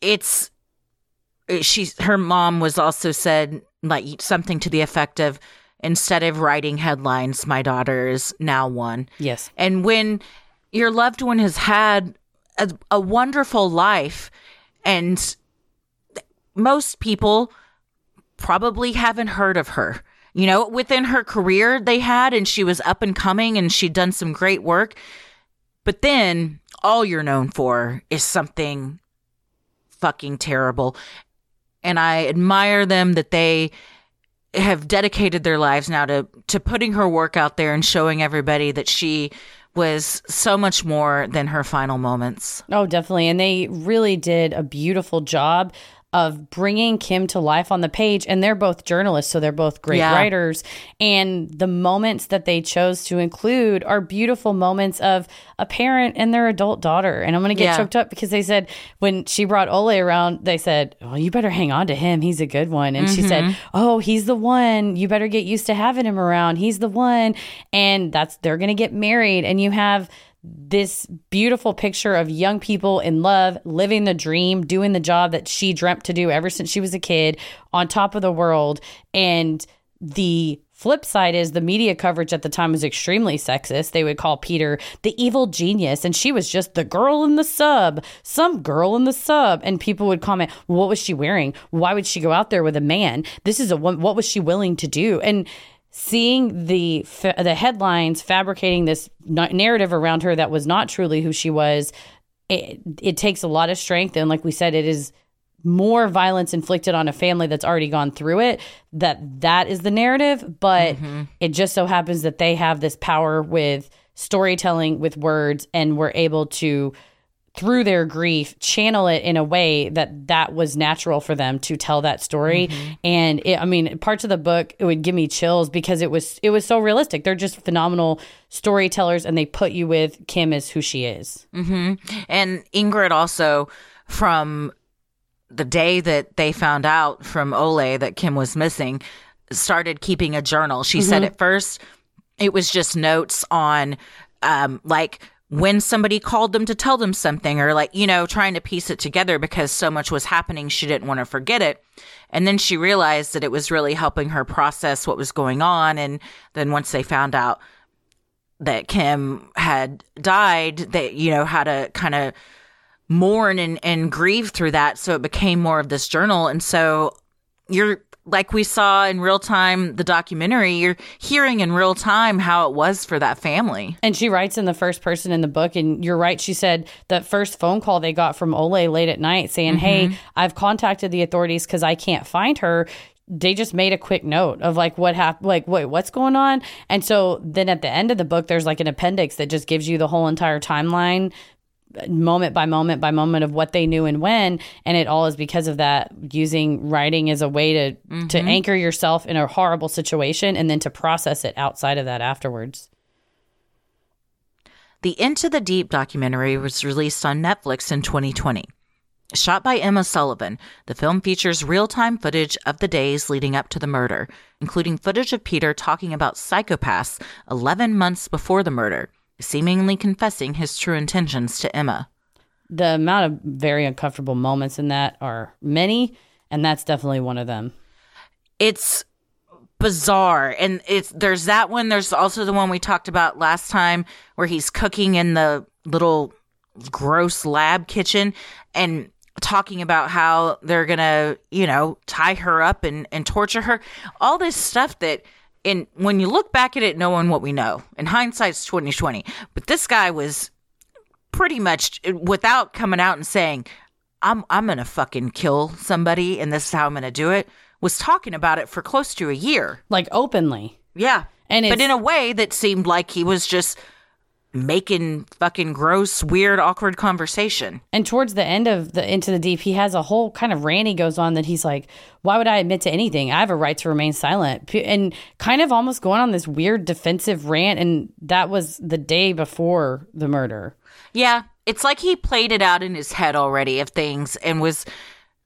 It's she's her mom was also said like something to the effect of instead of writing headlines, my daughter is now one. Yes. And when your loved one has had a, a wonderful life and most people probably haven't heard of her. You know, within her career they had, and she was up and coming and she'd done some great work. But then all you're known for is something fucking terrible. And I admire them that they have dedicated their lives now to, to putting her work out there and showing everybody that she was so much more than her final moments. Oh, definitely. And they really did a beautiful job of bringing Kim to life on the page. And they're both journalists, so they're both great Yeah. writers. And the moments that they chose to include are beautiful moments of a parent and their adult daughter. And I'm going to get Yeah. choked up because they said when she brought Ole around, they said, Well, you better hang on to him. He's a good one. And she Mhm. said, Oh, he's the one. You better get used to having him around. He's the one. And that's, they're going to get married. And you have, this beautiful picture of young people in love, living the dream, doing the job that she dreamt to do ever since she was a kid, on top of the world. And the flip side is the media coverage at the time was extremely sexist. They would call Peter the evil genius, and she was just the girl in the sub, some girl in the sub. And people would comment, What was she wearing? Why would she go out there with a man? This is a what was she willing to do? And seeing the fa- the headlines fabricating this narrative around her that was not truly who she was it, it takes a lot of strength. And like we said it is more violence inflicted on a family that's already gone through it that that is the narrative. But mm-hmm. it just so happens that they have this power with storytelling with words and were able to through their grief channel it in a way that that was natural for them to tell that story. And it, i mean parts of the book it would give me chills because it was it was so realistic. They're just phenomenal storytellers and they put you with kim as who she is. Hmm And Ingrid also, from the day that they found out from Ole that Kim was missing, started keeping a journal. She said Mhm. at first it was just notes on, um, like, when somebody called them to tell them something or like you know trying to piece it together because so much was happening she didn't want to forget it and then she realized that it was really helping her process what was going on and then once they found out that Kim had died, that, you know, how to kind of mourn and, and grieve through that. So it became more of this journal. And so you're, like we saw in real time, the documentary, you're hearing in real time how it was for that family. And she writes in the first person in the book, and you're right. She said that first phone call they got from Ole late at night saying, Hey, Mhm. I've contacted the authorities because I can't find her. They just made a quick note of like what happened, like, wait, what's going on? And so then at the end of the book, there's like an appendix that just gives you the whole entire timeline moment by moment by moment of what they knew and when and it all is because of that using writing as a way to to Mhm. anchor yourself in a horrible situation and then to process it outside of that afterwards The Into the Deep documentary was released on Netflix in 2020. Shot by Emma Sullivan, the film features real time footage of the days leading up to the murder, including footage of Peter talking about psychopaths 11 months before the murder, seemingly confessing his true intentions to Emma. the amount of very uncomfortable moments in that are many and that's definitely one of them It's bizarre and it's there's that one there's also the one we talked about last time where he's cooking in the little gross lab kitchen and talking about how they're gonna you know tie her up and, and torture her all this stuff that in when you look back at it knowing what we know in hindsight's 2020 but this guy was pretty much without coming out and saying i'm i'm gonna fucking kill somebody and this is how i'm gonna do it was talking about it for close to a year. Like openly. Yeah. And but in a way that seemed like he was just making fucking gross weird awkward conversation. And towards the end of the into the deep he has a whole kind of rant he goes on that he's like why would i admit to anything? I have a right to remain silent. And kind of almost going on this weird defensive rant and that was the day before the murder. Yeah, it's like he played it out in his head already of things and was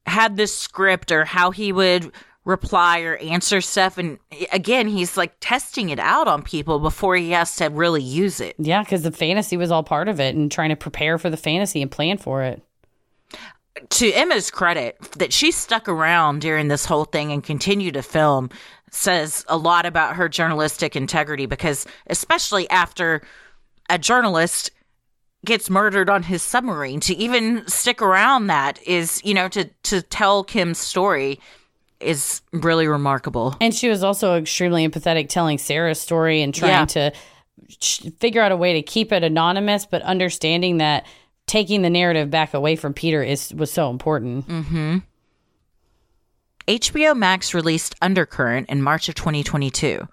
had this script or how he would reply or answer stuff. And again, he's like testing it out on people before he has to really use it. Yeah, because the fantasy was all part of it and trying to prepare for the fantasy and plan for it. To Emma's credit, that she stuck around during this whole thing and continued to film says a lot about her journalistic integrity because, especially after a journalist gets murdered on his submarine, to even stick around that is, you know, to, to tell Kim's story is really remarkable. And she was also extremely empathetic telling Sarah's story and trying Yeah. to figure out a way to keep it anonymous, but understanding that taking the narrative back away from Peter is was so important. Mm-hmm. HBO Max released Undercurrent in March of 2022.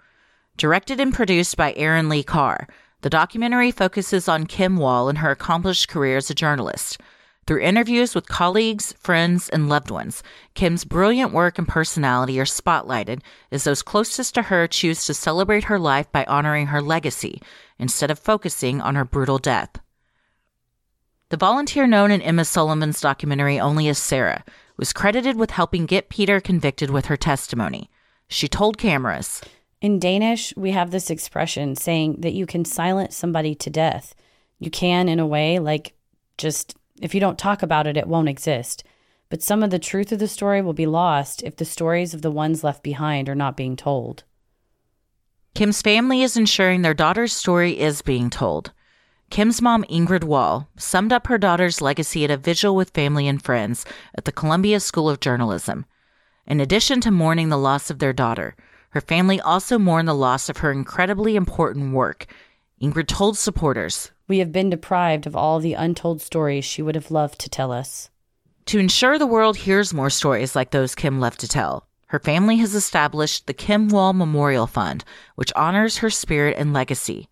Directed and produced by Erin Lee Carr, the documentary focuses on Kim Wall and her accomplished career as a journalist. Through interviews with colleagues, friends, and loved ones, Kim's brilliant work and personality are spotlighted as those closest to her choose to celebrate her life by honoring her legacy instead of focusing on her brutal death. The volunteer known in Emma Sullivan's documentary only as Sarah was credited with helping get Peter convicted with her testimony. She told cameras, In Danish, we have this expression saying that you can silence somebody to death. You can, in a way, like just if you don't talk about it, it won't exist. But some of the truth of the story will be lost if the stories of the ones left behind are not being told. Kim's family is ensuring their daughter's story is being told. Kim's mom, Ingrid Wall, summed up her daughter's legacy at a vigil with family and friends at the Columbia School of Journalism. In addition to mourning the loss of their daughter, her family also mourned the loss of her incredibly important work. Ingrid told supporters, We have been deprived of all the untold stories she would have loved to tell us. To ensure the world hears more stories like those Kim left to tell, her family has established the Kim Wall Memorial Fund, which honors her spirit and legacy.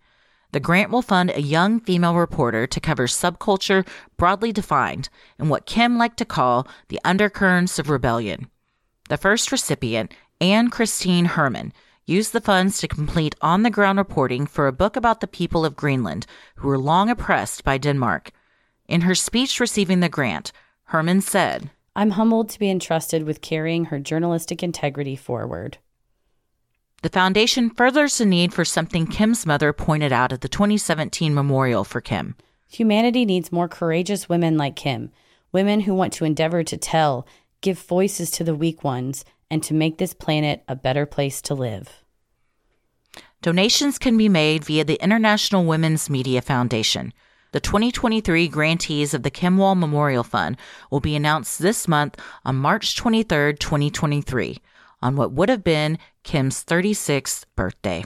The grant will fund a young female reporter to cover subculture broadly defined and what Kim liked to call the undercurrents of rebellion. The first recipient, Anne Christine Herman, used the funds to complete on the ground reporting for a book about the people of Greenland who were long oppressed by Denmark. In her speech receiving the grant, Herman said, I'm humbled to be entrusted with carrying her journalistic integrity forward. The foundation furthers the need for something Kim's mother pointed out at the 2017 memorial for Kim. Humanity needs more courageous women like Kim, women who want to endeavor to tell, give voices to the weak ones, and to make this planet a better place to live. Donations can be made via the International Women's Media Foundation. The 2023 grantees of the Kim Wall Memorial Fund will be announced this month on March 23, 2023, on what would have been Kim's 36th birthday.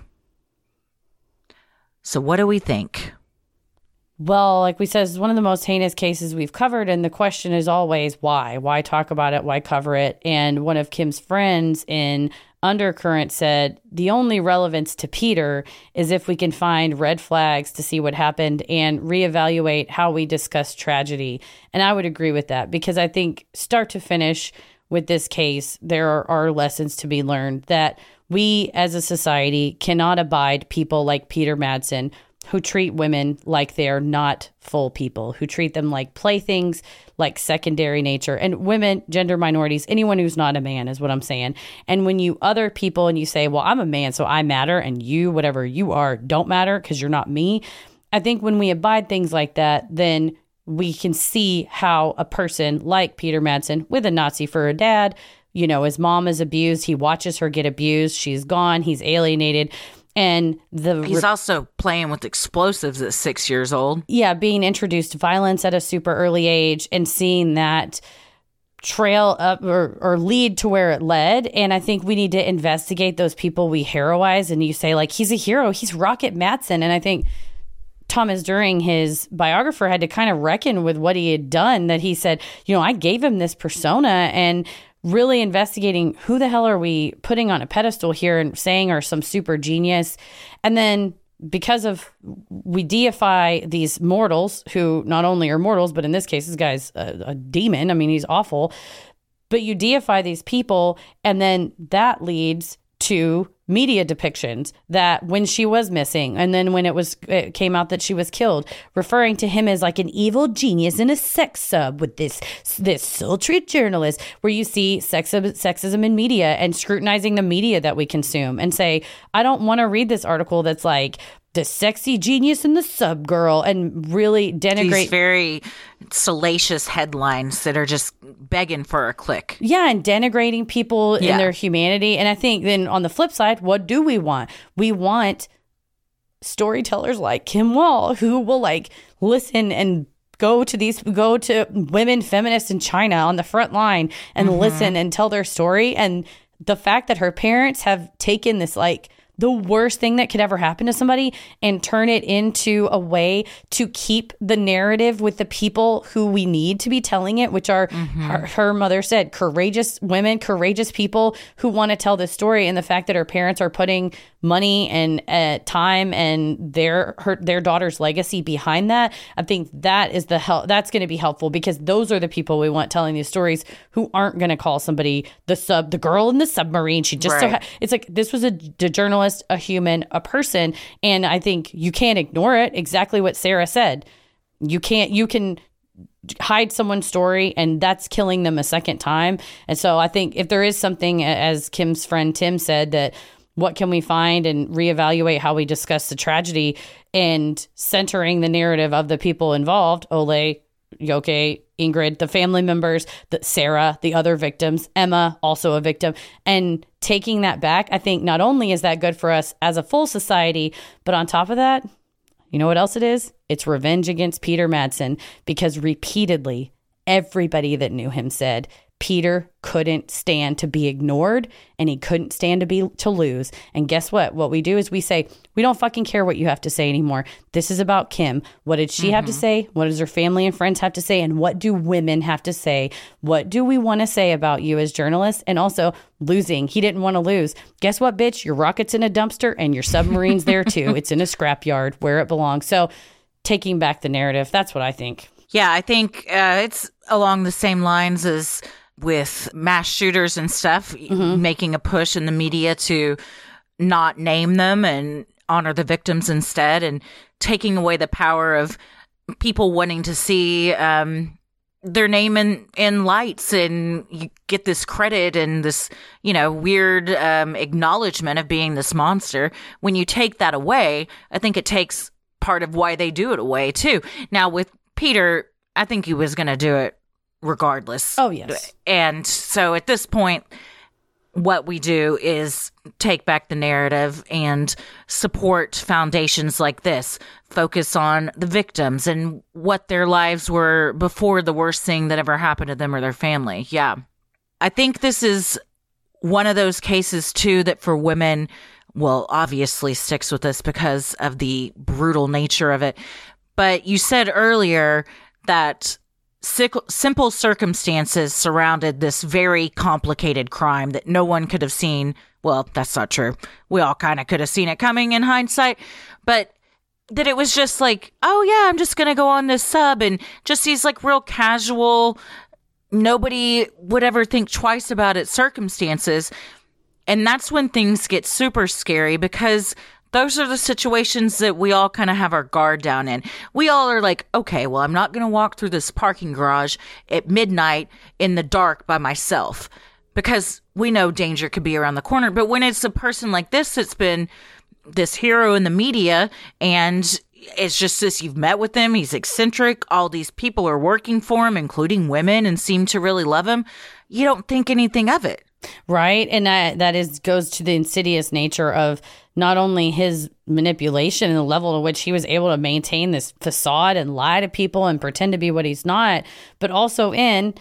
So, what do we think? Well, like we said, it's one of the most heinous cases we've covered. And the question is always why? Why talk about it? Why cover it? And one of Kim's friends in Undercurrent said the only relevance to Peter is if we can find red flags to see what happened and reevaluate how we discuss tragedy. And I would agree with that because I think start to finish with this case, there are, are lessons to be learned that we as a society cannot abide people like Peter Madsen who treat women like they're not full people, who treat them like playthings, like secondary nature, and women, gender minorities, anyone who's not a man is what I'm saying. And when you other people and you say, well, I'm a man, so I matter, and you, whatever you are, don't matter because you're not me. I think when we abide things like that, then we can see how a person like Peter Madsen, with a Nazi for a dad, you know, his mom is abused. He watches her get abused. She's gone. He's alienated. And the He's also playing with explosives at six years old. yeah, being introduced to violence at a super early age and seeing that trail up or, or lead to where it led. And I think we need to investigate those people we heroize. And you say, like, he's a hero, he's Rocket Madsen. And I think Thomas Djursing, his biographer, had to kind of reckon with what he had done. That he said, you know, I gave him this persona and really investigating who the hell are we putting on a pedestal here and saying are some super genius. And then because of we deify these mortals who not only are mortals, but in this case, this guy's a, a demon. I mean, he's awful. But you deify these people, and then that leads to media depictions that when she was missing and then when it was it came out that she was killed referring to him as like an evil genius in a sex sub with this this sultry journalist where you see sexism, sexism in media and scrutinizing the media that we consume and say i don't want to read this article that's like the sexy genius and the sub girl and really denigrate These very salacious headlines that are just begging for a click. Yeah, and denigrating people in their humanity. And I think then on the flip side, what do we want? We want storytellers like Kim Wall who will like listen and go to these go to women feminists in China on the front line and Mhm. listen and tell their story and the fact that her parents have taken this like the worst thing that could ever happen to somebody and turn it into a way to keep the narrative with the people who we need to be telling it, which are her, her mother said, courageous women, courageous people who want to tell this story. And the fact that her parents are putting money and uh, time and their her their daughter's legacy behind that, I think that is the help. That's going to be helpful because those are the people we want telling these stories who aren't going to call somebody the sub, the girl in the submarine. She just so ha- it's like this was a, a journalist, a human, a person, and I think you can't ignore it. Exactly what Sarah said. You can't. You can hide someone's story and that's killing them a second time. And so I think if there is something, as Kim's friend Tim said, that what can we find and reevaluate how we discuss the tragedy and centering the narrative of the people involved, Ole, Yoke, Ingrid, the family members, the Sarah, the other victims, Emma, also a victim, and taking that back, I think not only is that good for us as a full society, but on top of that, you know what else it is? It's revenge against Peter Madsen because repeatedly everybody that knew him said Peter couldn't stand to be ignored and he couldn't stand to be to lose. And guess what? What we do is we say, we don't fucking care what you have to say anymore. This is about Kim. What did she have to say? What does her family and friends have to say? And what do women have to say? What do we want to say about you as journalists? And also losing. He didn't want to lose. Guess what, bitch? Your rocket's in a dumpster and your submarine's there too. It's in a scrapyard where it belongs. So taking back the narrative, that's what I think. Yeah, I think uh, it's along the same lines as with mass shooters and stuff, making a push in the media to not name them and honor the victims instead, and taking away the power of people wanting to see um, their name in, in lights and you get this credit and this, you know, weird um, acknowledgement of being this monster. When you take that away, I think it takes part of why they do it away too. Now with Peter, I think he was going to do it regardless. Oh, yes. And so at this point, what we do is take back the narrative and support foundations like this. Focus on the victims and what their lives were before the worst thing that ever happened to them or their family. Yeah. I think this is one of those cases, too, that for women, well, obviously sticks with us because of the brutal nature of it. But you said earlier that simple circumstances surrounded this very complicated crime that no one could have seen. Well, that's not true. We all kind of could have seen it coming in hindsight, but that it was just like, oh yeah, I'm just gonna go on this sub and just these like real casual, nobody would ever think twice about it circumstances. And that's when things get super scary because those are the situations that we all kind of have our guard down in. We all are like, okay, well, I'm not going to walk through this parking garage at midnight in the dark by myself because we know danger could be around the corner. But when it's a person like this that's been this hero in the media and it's just this you've met with him, he's eccentric, all these people are working for him, including women, and seem to really love him, you don't think anything of it. Right. And that, that is goes to the insidious nature of not only his manipulation and the level to which he was able to maintain this facade and lie to people and pretend to be what he's not, but also in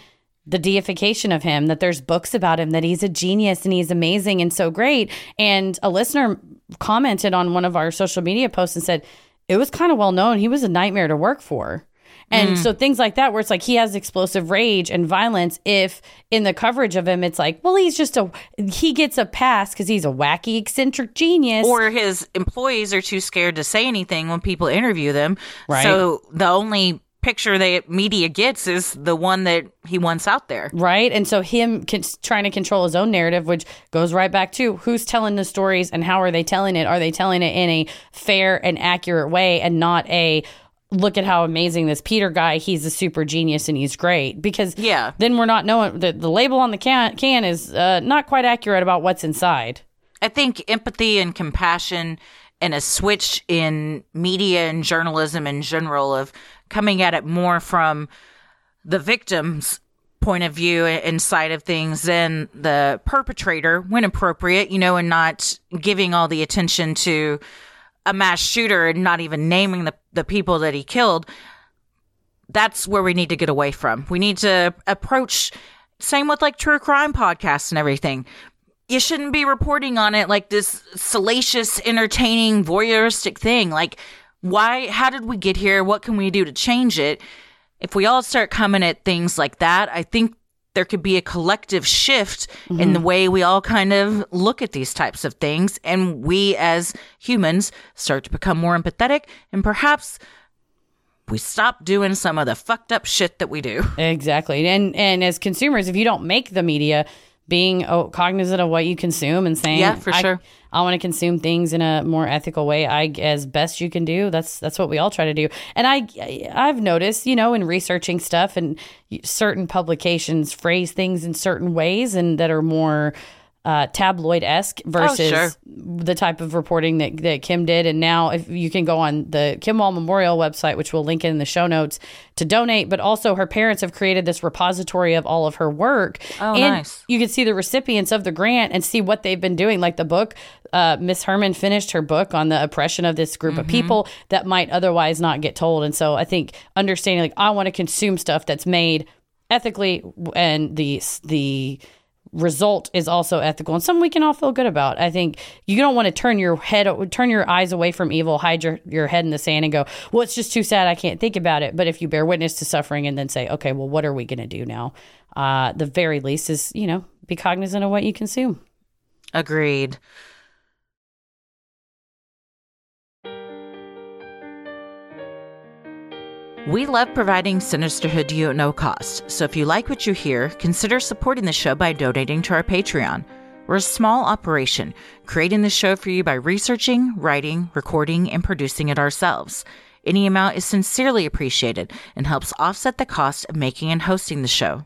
the deification of him that there's books about him that he's a genius and he's amazing and so great. And a listener commented on one of our social media posts and said it was kind of well known. He was a nightmare to work for and Mm. so things like that, where it's like he has explosive rage and violence. If in the coverage of him, it's like, well, he's just a, he gets a pass because he's a wacky, eccentric genius. Or his employees are too scared to say anything when people interview them. Right. So the only picture the media gets is the one that he wants out there. Right. And so him con- trying to control his own narrative, which goes right back to who's telling the stories and how are they telling it? Are they telling it in a fair and accurate way and not a look at how amazing this Peter guy, he's a super genius and he's great. Because yeah. then we're not knowing the, the label on the can, can is uh, not quite accurate about what's inside. I think empathy and compassion and a switch in media and journalism in general of coming at it more from the victim's point of view and side of things than the perpetrator when appropriate, you know, and not giving all the attention to a mass shooter and not even naming the, the people that he killed. That's where we need to get away from. We need to approach same with like true crime podcasts and everything you shouldn't be reporting on it like this salacious, entertaining, voyeuristic thing. Like, why, how did we get here? What can we do to change it? If we all start coming at things like that, I think there could be a collective shift mm-hmm. in the way we all kind of look at these types of things. And we as humans start to become more empathetic and perhaps we stop doing some of the fucked up shit that we do. Exactly. And and as consumers, if you don't make the media, being oh, cognizant of what you consume and saying, yeah, for sure. I want to consume things in a more ethical way. I as best you can do. That's that's what we all try to do. And I I've noticed, you know, in researching stuff and certain publications phrase things in certain ways and that are more uh, tabloid esque versus oh, sure. the type of reporting that, that Kim did. And now, if you can go on the Kim Wall Memorial website, which we'll link in the show notes to donate, but also her parents have created this repository of all of her work. Oh, and nice. You can see the recipients of the grant and see what they've been doing. Like the book, uh, Miss Herman finished her book on the oppression of this group Mm-hmm. of people that might otherwise not get told. And so I think understanding, like, I want to consume stuff that's made ethically and the, the, result is also ethical and something we can all feel good about. I think you don't want to turn your head, turn your eyes away from evil, hide your, your head in the sand and go, well, it's just too sad. I can't think about it. But if you bear witness to suffering and then say, okay, well, what are we going to do now? Uh, the very least is, you know, be cognizant of what you consume. Agreed. We love providing Sinisterhood to you at no cost, so if you like what you hear, consider supporting the show by donating to our Patreon. We're a small operation, creating the show for you by researching, writing, recording, and producing it ourselves. Any amount is sincerely appreciated and helps offset the cost of making and hosting the show.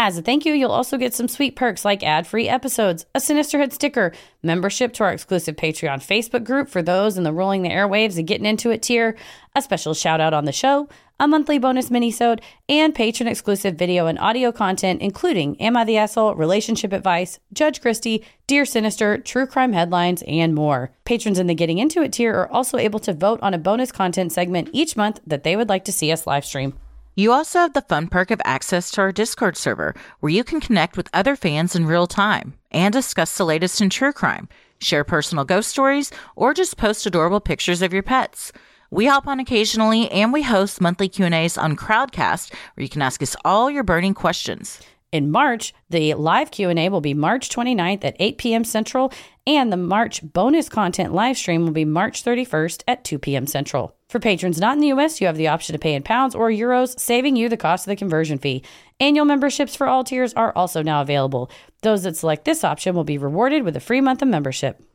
As a thank you, you'll also get some sweet perks like ad free episodes, a Sinisterhood sticker, membership to our exclusive Patreon Facebook group for those in the Rolling the Airwaves and Getting Into It tier, a special shout out on the show, a monthly bonus minisode, and patron exclusive video and audio content, including Am I the Asshole, Relationship Advice, Judge Kristi, Dear Sinister, True Crime Headlines, and more. Patrons in the Getting Into It tier are also able to vote on a bonus content segment each month that they would like to see us live stream. You also have the fun perk of access to our Discord server, where you can connect with other fans in real time and discuss the latest in true crime, share personal ghost stories, or just post adorable pictures of your pets. We hop on occasionally and we host monthly Q&As on Crowdcast where you can ask us all your burning questions. In March, the live Q&A will be March 29th at 8 p.m. Central, and the March bonus content live stream will be March 31st at 2 p.m. Central. For patrons not in the US, you have the option to pay in pounds or euros, saving you the cost of the conversion fee. Annual memberships for all tiers are also now available. Those that select this option will be rewarded with a free month of membership.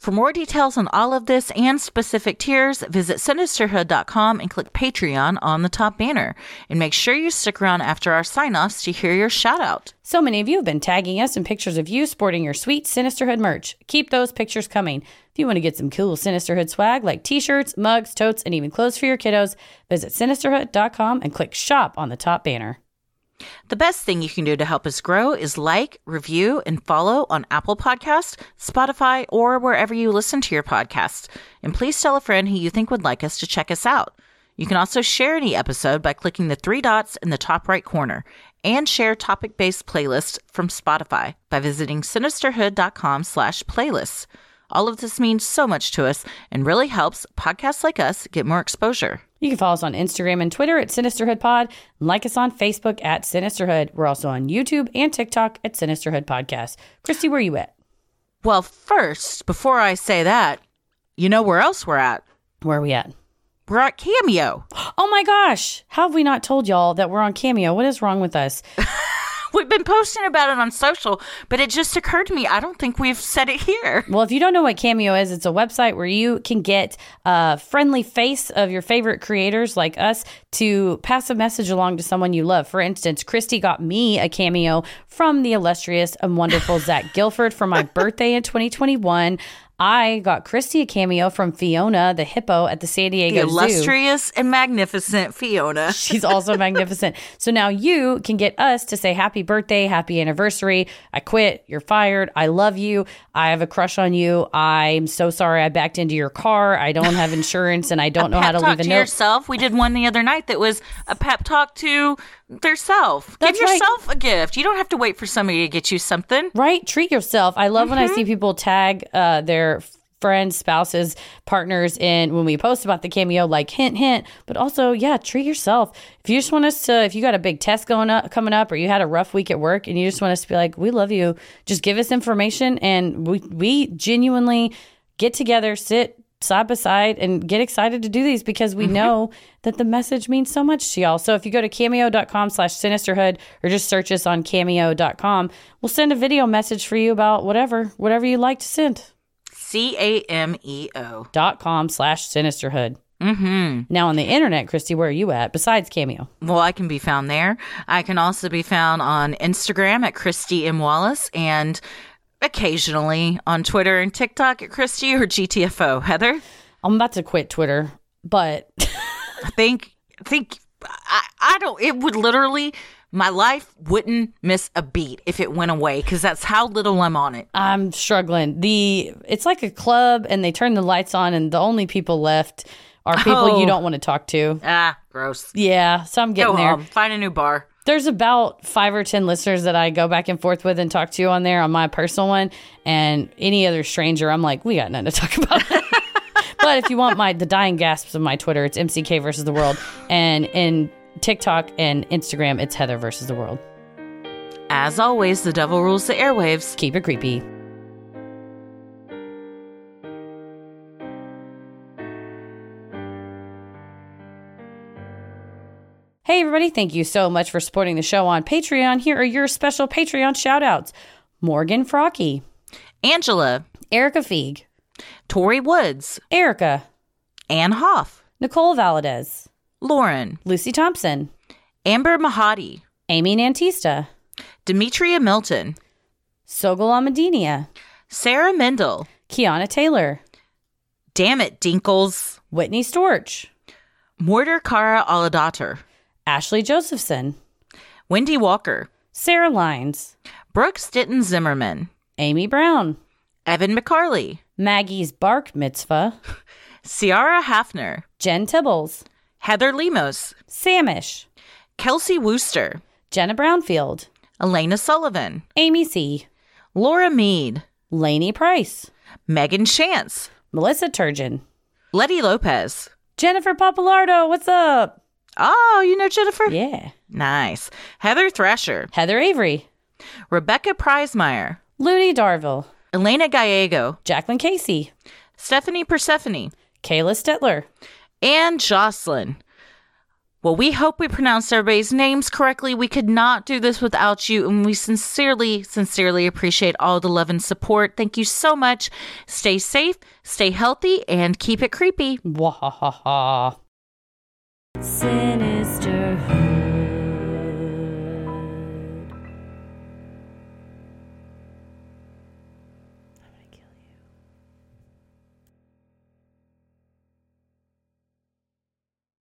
For more details on all of this and specific tiers, visit sinisterhood.com and click Patreon on the top banner. And make sure you stick around after our sign offs to hear your shout out. So many of you have been tagging us in pictures of you sporting your sweet Sinisterhood merch. Keep those pictures coming. If you want to get some cool Sinisterhood swag like t shirts, mugs, totes, and even clothes for your kiddos, visit sinisterhood.com and click shop on the top banner. The best thing you can do to help us grow is like, review, and follow on Apple Podcasts, Spotify, or wherever you listen to your podcasts. And please tell a friend who you think would like us to check us out. You can also share any episode by clicking the three dots in the top right corner and share topic-based playlists from Spotify by visiting sinisterhood.com slash playlists. All of this means so much to us and really helps podcasts like us get more exposure. You can follow us on Instagram and Twitter at Sinisterhood Pod and like us on Facebook at Sinisterhood. We're also on YouTube and TikTok at Sinisterhood Podcast. Kristi, where are you at? Well, first, before I say that, you know where else we're at? Where are we at? we're at Cameo. Oh my gosh. How have we not told y'all that we're on Cameo? What is wrong with us? We've been posting about it on social, but it just occurred to me I don't think we've said it here. Well, if you don't know what Cameo is, it's a website where you can get a friendly face of your favorite creators like us to pass a message along to someone you love. For instance, Kristi got me a cameo from the illustrious and wonderful Zach Gilford for my birthday in 2021. I got Kristi a cameo from Fiona, the hippo at the San The Diego Zoo. illustrious and magnificent Fiona. She's also magnificent. So now you can get us to say happy birthday, happy anniversary. I quit. You're fired. I love you. I have a crush on you. I'm so sorry I backed into your car. I don't have insurance and I don't know how to leave talk a to note. yourself. We did one the other night that was a pep talk to their self. That's Give right. yourself a gift. You don't have to wait for somebody to get you something. Right? Treat yourself. I love when I Mm-hmm. see people tag uh, their friends, spouses, partners in when we post about the cameo, like hint, hint. But also, yeah, treat yourself. If you just want us to, if you got a big test going up, coming up, or you had a rough week at work, and you just want us to be like, we love you, just give us information, and we we genuinely get together, sit side by side and get excited to do these because we know that the message means so much to y'all. So if you go to cameo.com slash sinisterhood or just search us on cameo.com, we'll send a video message for you about whatever, whatever you like to send. C A M E O. Dot com slash sinisterhood. Mm-hmm. Now on the internet, Kristi, where are you at besides Cameo? Well, I can be found there. I can also be found on Instagram at Kristi M. Wallace and occasionally on Twitter and TikTok at Kristi or GTFO. Heather? I'm about to quit Twitter, but I think, I think, I, I don't, it would literally, my life wouldn't miss a beat if it went away because that's how little I'm on it. I'm struggling. The it's like a club and they turn the lights on and the only people left are people Oh. you don't want to talk to. Ah, gross. Yeah, so I'm getting Go there. home, find a new bar. There's about five or ten listeners that I go back and forth with and talk to on there on my personal one, and any other stranger, I'm like, we got nothing to talk about. but if you want my the dying gasps of my Twitter, it's MCK versus the world, and in TikTok and Instagram, it's Heather versus the world. As always, the devil rules the airwaves. Keep it creepy. Hey, everybody, thank you so much for supporting the show on Patreon. Here are your special Patreon shout outs Morgan Frocky, Angela, Erica Feig, Tori Woods, Erica, Ann Hoff, Nicole Valadez, Lauren, Lucy Thompson, Amber Mahadi, Amy Nantista, Demetria Milton, Sogol Amadinia, Sarah Mendel, Kiana Taylor, Damn it, Dinkles, Whitney Storch, Mortar Kara Aladater, Ashley Josephson, Wendy Walker, Sarah Lines, Brooks Ditton Zimmerman, Amy Brown, Evan McCarley, Maggie's Bark Mitzvah, Ciara Hafner, Jen Tibbles, Heather Lemos, Samish, Kelsey Wooster, Jenna Brownfield, Elena Sullivan, Amy C., Laura Mead, Lainey Price, Megan Chance, Melissa Turgeon, Letty Lopez. Jennifer Papalardo. What's up? Oh, you know Jennifer? Yeah. Nice. Heather Thrasher, Heather Avery, Rebecca Prizemeyer, Looney Darville, Elena Gallego, Jacqueline Casey, Stephanie Persephone, Kayla Stetler, and Jocelyn. Well, we hope we pronounced everybody's names correctly. We could not do this without you, and we sincerely, sincerely appreciate all the love and support. Thank you so much. Stay safe, stay healthy, and keep it creepy. Wahahaha. Sinister.